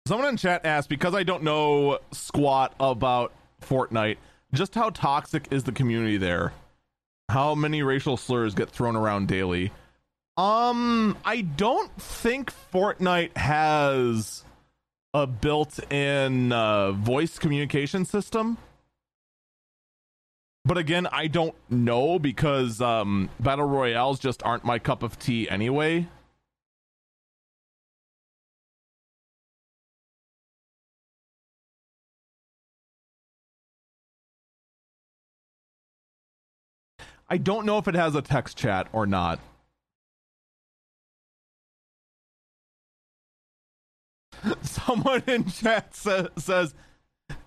Someone in chat asked because I don't know squat about Fortnite, just how toxic is the community there? How many racial slurs get thrown around daily? Um, I don't think Fortnite has a built-in uh, voice communication system. But again, I don't know because um, battle royales just aren't my cup of tea anyway. I don't know if it has a text chat or not. Someone in chat sa- says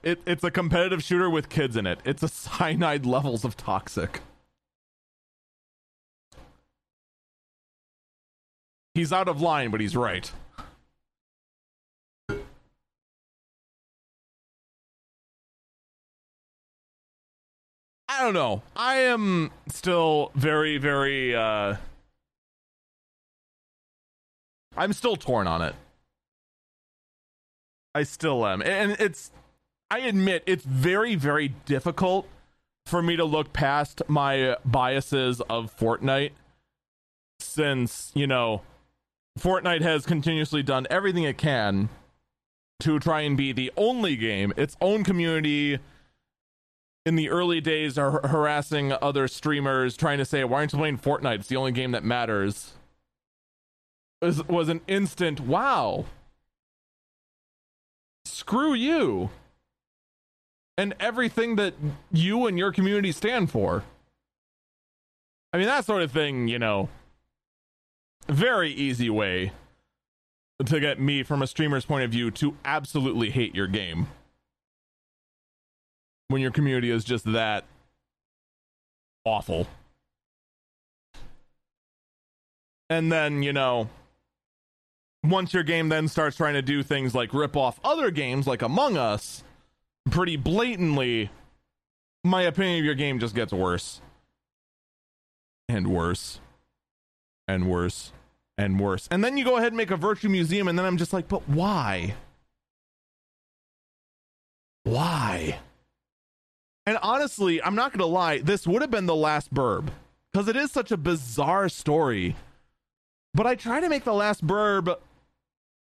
it, it's a competitive shooter with kids in it. It's a cyanide levels of toxic. He's out of line, but he's right. I don't know. I am still very, very. uh I'm still torn on it. I still am, and it's. I admit it's very, very difficult for me to look past my biases of Fortnite, since you know, Fortnite has continuously done everything it can to try and be the only game its own community in the early days are harassing other streamers trying to say why aren't you playing fortnite? It's the only game that matters. Was, was an instant wow. Screw you. And everything that you and your community stand for. I mean that sort of thing you know. Very easy way to get me from a streamer's point of view to absolutely hate your game when your community is just that awful. And then, you know, once your game then starts trying to do things like rip off other games like Among Us pretty blatantly, my opinion of your game just gets worse. And worse. And worse. And worse. And then you go ahead and make a virtue museum, and then I'm just like, but why? Why? And honestly, I'm not going to lie, this would have been the last burb because it is such a bizarre story. But I try to make the last burb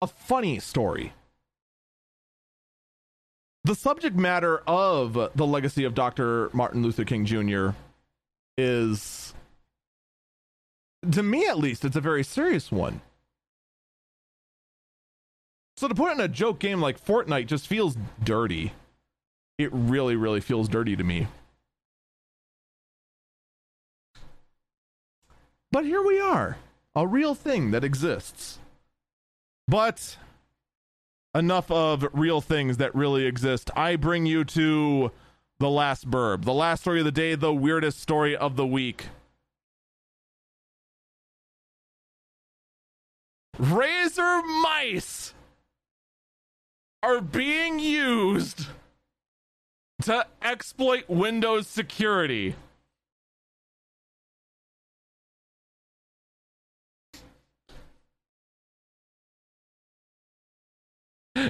a funny story. The subject matter of the legacy of Dr. Martin Luther King Jr. is, to me at least, it's a very serious one. So to put in a joke game like Fortnite just feels dirty it really, really feels dirty to me. But here we are, a real thing that exists. But enough of real things that really exist. I bring you to the last burb, the last story of the day, the weirdest story of the week. Razer mice are being used to exploit Windows security.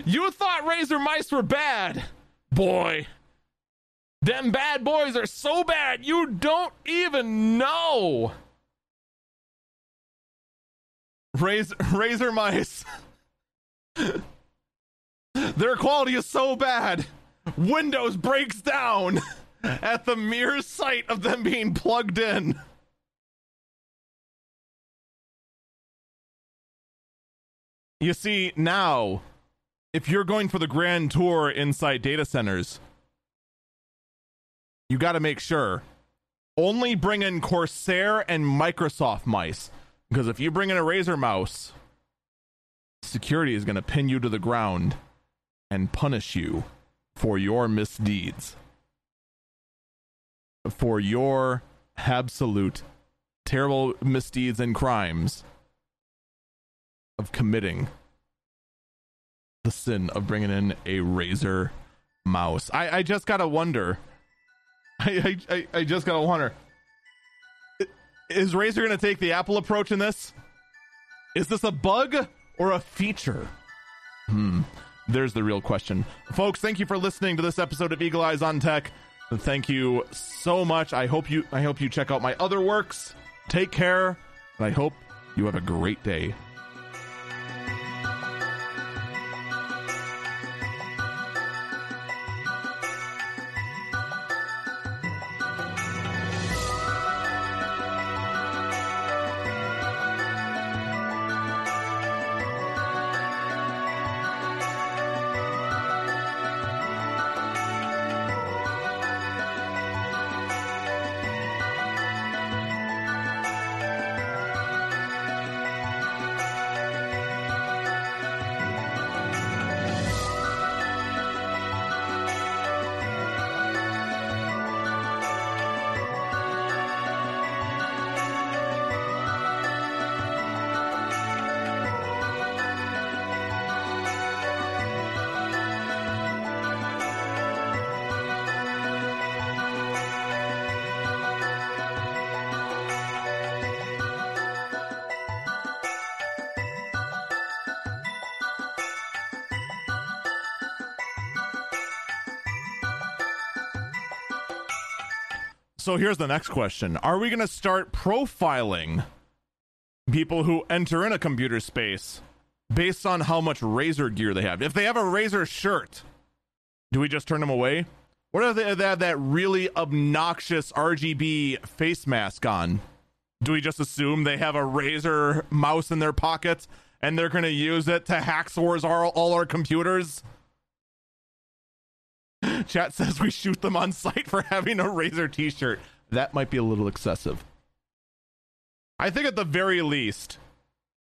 You thought Razer mice were bad. Boy. Them bad boys are so bad you don't even know. Razor, Razer mice. Their quality is so bad. Windows breaks down at the mere sight of them being plugged in. You see, now, if you're going for the grand tour inside data centers, you got to make sure only bring in Corsair and Microsoft mice. Because if you bring in a Razer mouse, security is going to pin you to the ground and punish you for your misdeeds, for your absolute terrible misdeeds and crimes of committing the sin of bringing in a Razer mouse. I, I just gotta wonder. I, I, I just gotta wonder. Is Razer gonna take the Apple approach in this? Is this a bug or a feature? Hmm. There's the real question. Folks, thank you for listening to this episode of Eagle Eyes on Tech. Thank you so much. I hope you I hope you check out my other works. Take care, and I hope you have a great day. So here's the next question Are we going to start profiling people who enter in a computer space based on how much Razer gear they have? If they have a Razer shirt, do we just turn them away? What if they have that really obnoxious RGB face mask on? Do we just assume they have a Razer mouse in their pocket and they're going to use it to hack source all, all our computers? Chat says we shoot them on sight for having a Razer t shirt. That might be a little excessive. I think at the very least,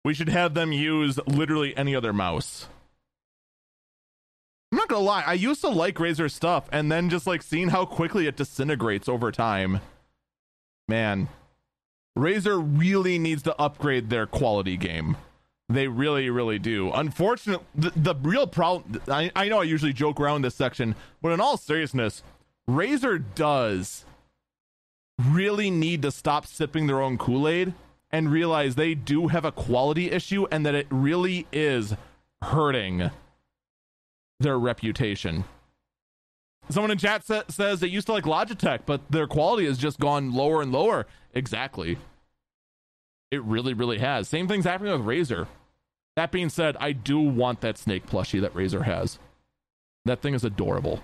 we should have them use literally any other mouse. I'm not gonna lie, I used to like Razer stuff, and then just like seeing how quickly it disintegrates over time. Man, Razer really needs to upgrade their quality game. They really, really do. Unfortunately, the, the real problem I, I know I usually joke around this section, but in all seriousness, Razer does really need to stop sipping their own Kool Aid and realize they do have a quality issue and that it really is hurting their reputation. Someone in chat sa- says they used to like Logitech, but their quality has just gone lower and lower. Exactly. It really, really has. Same thing's happening with Razer. That being said, I do want that snake plushie that Razer has. That thing is adorable.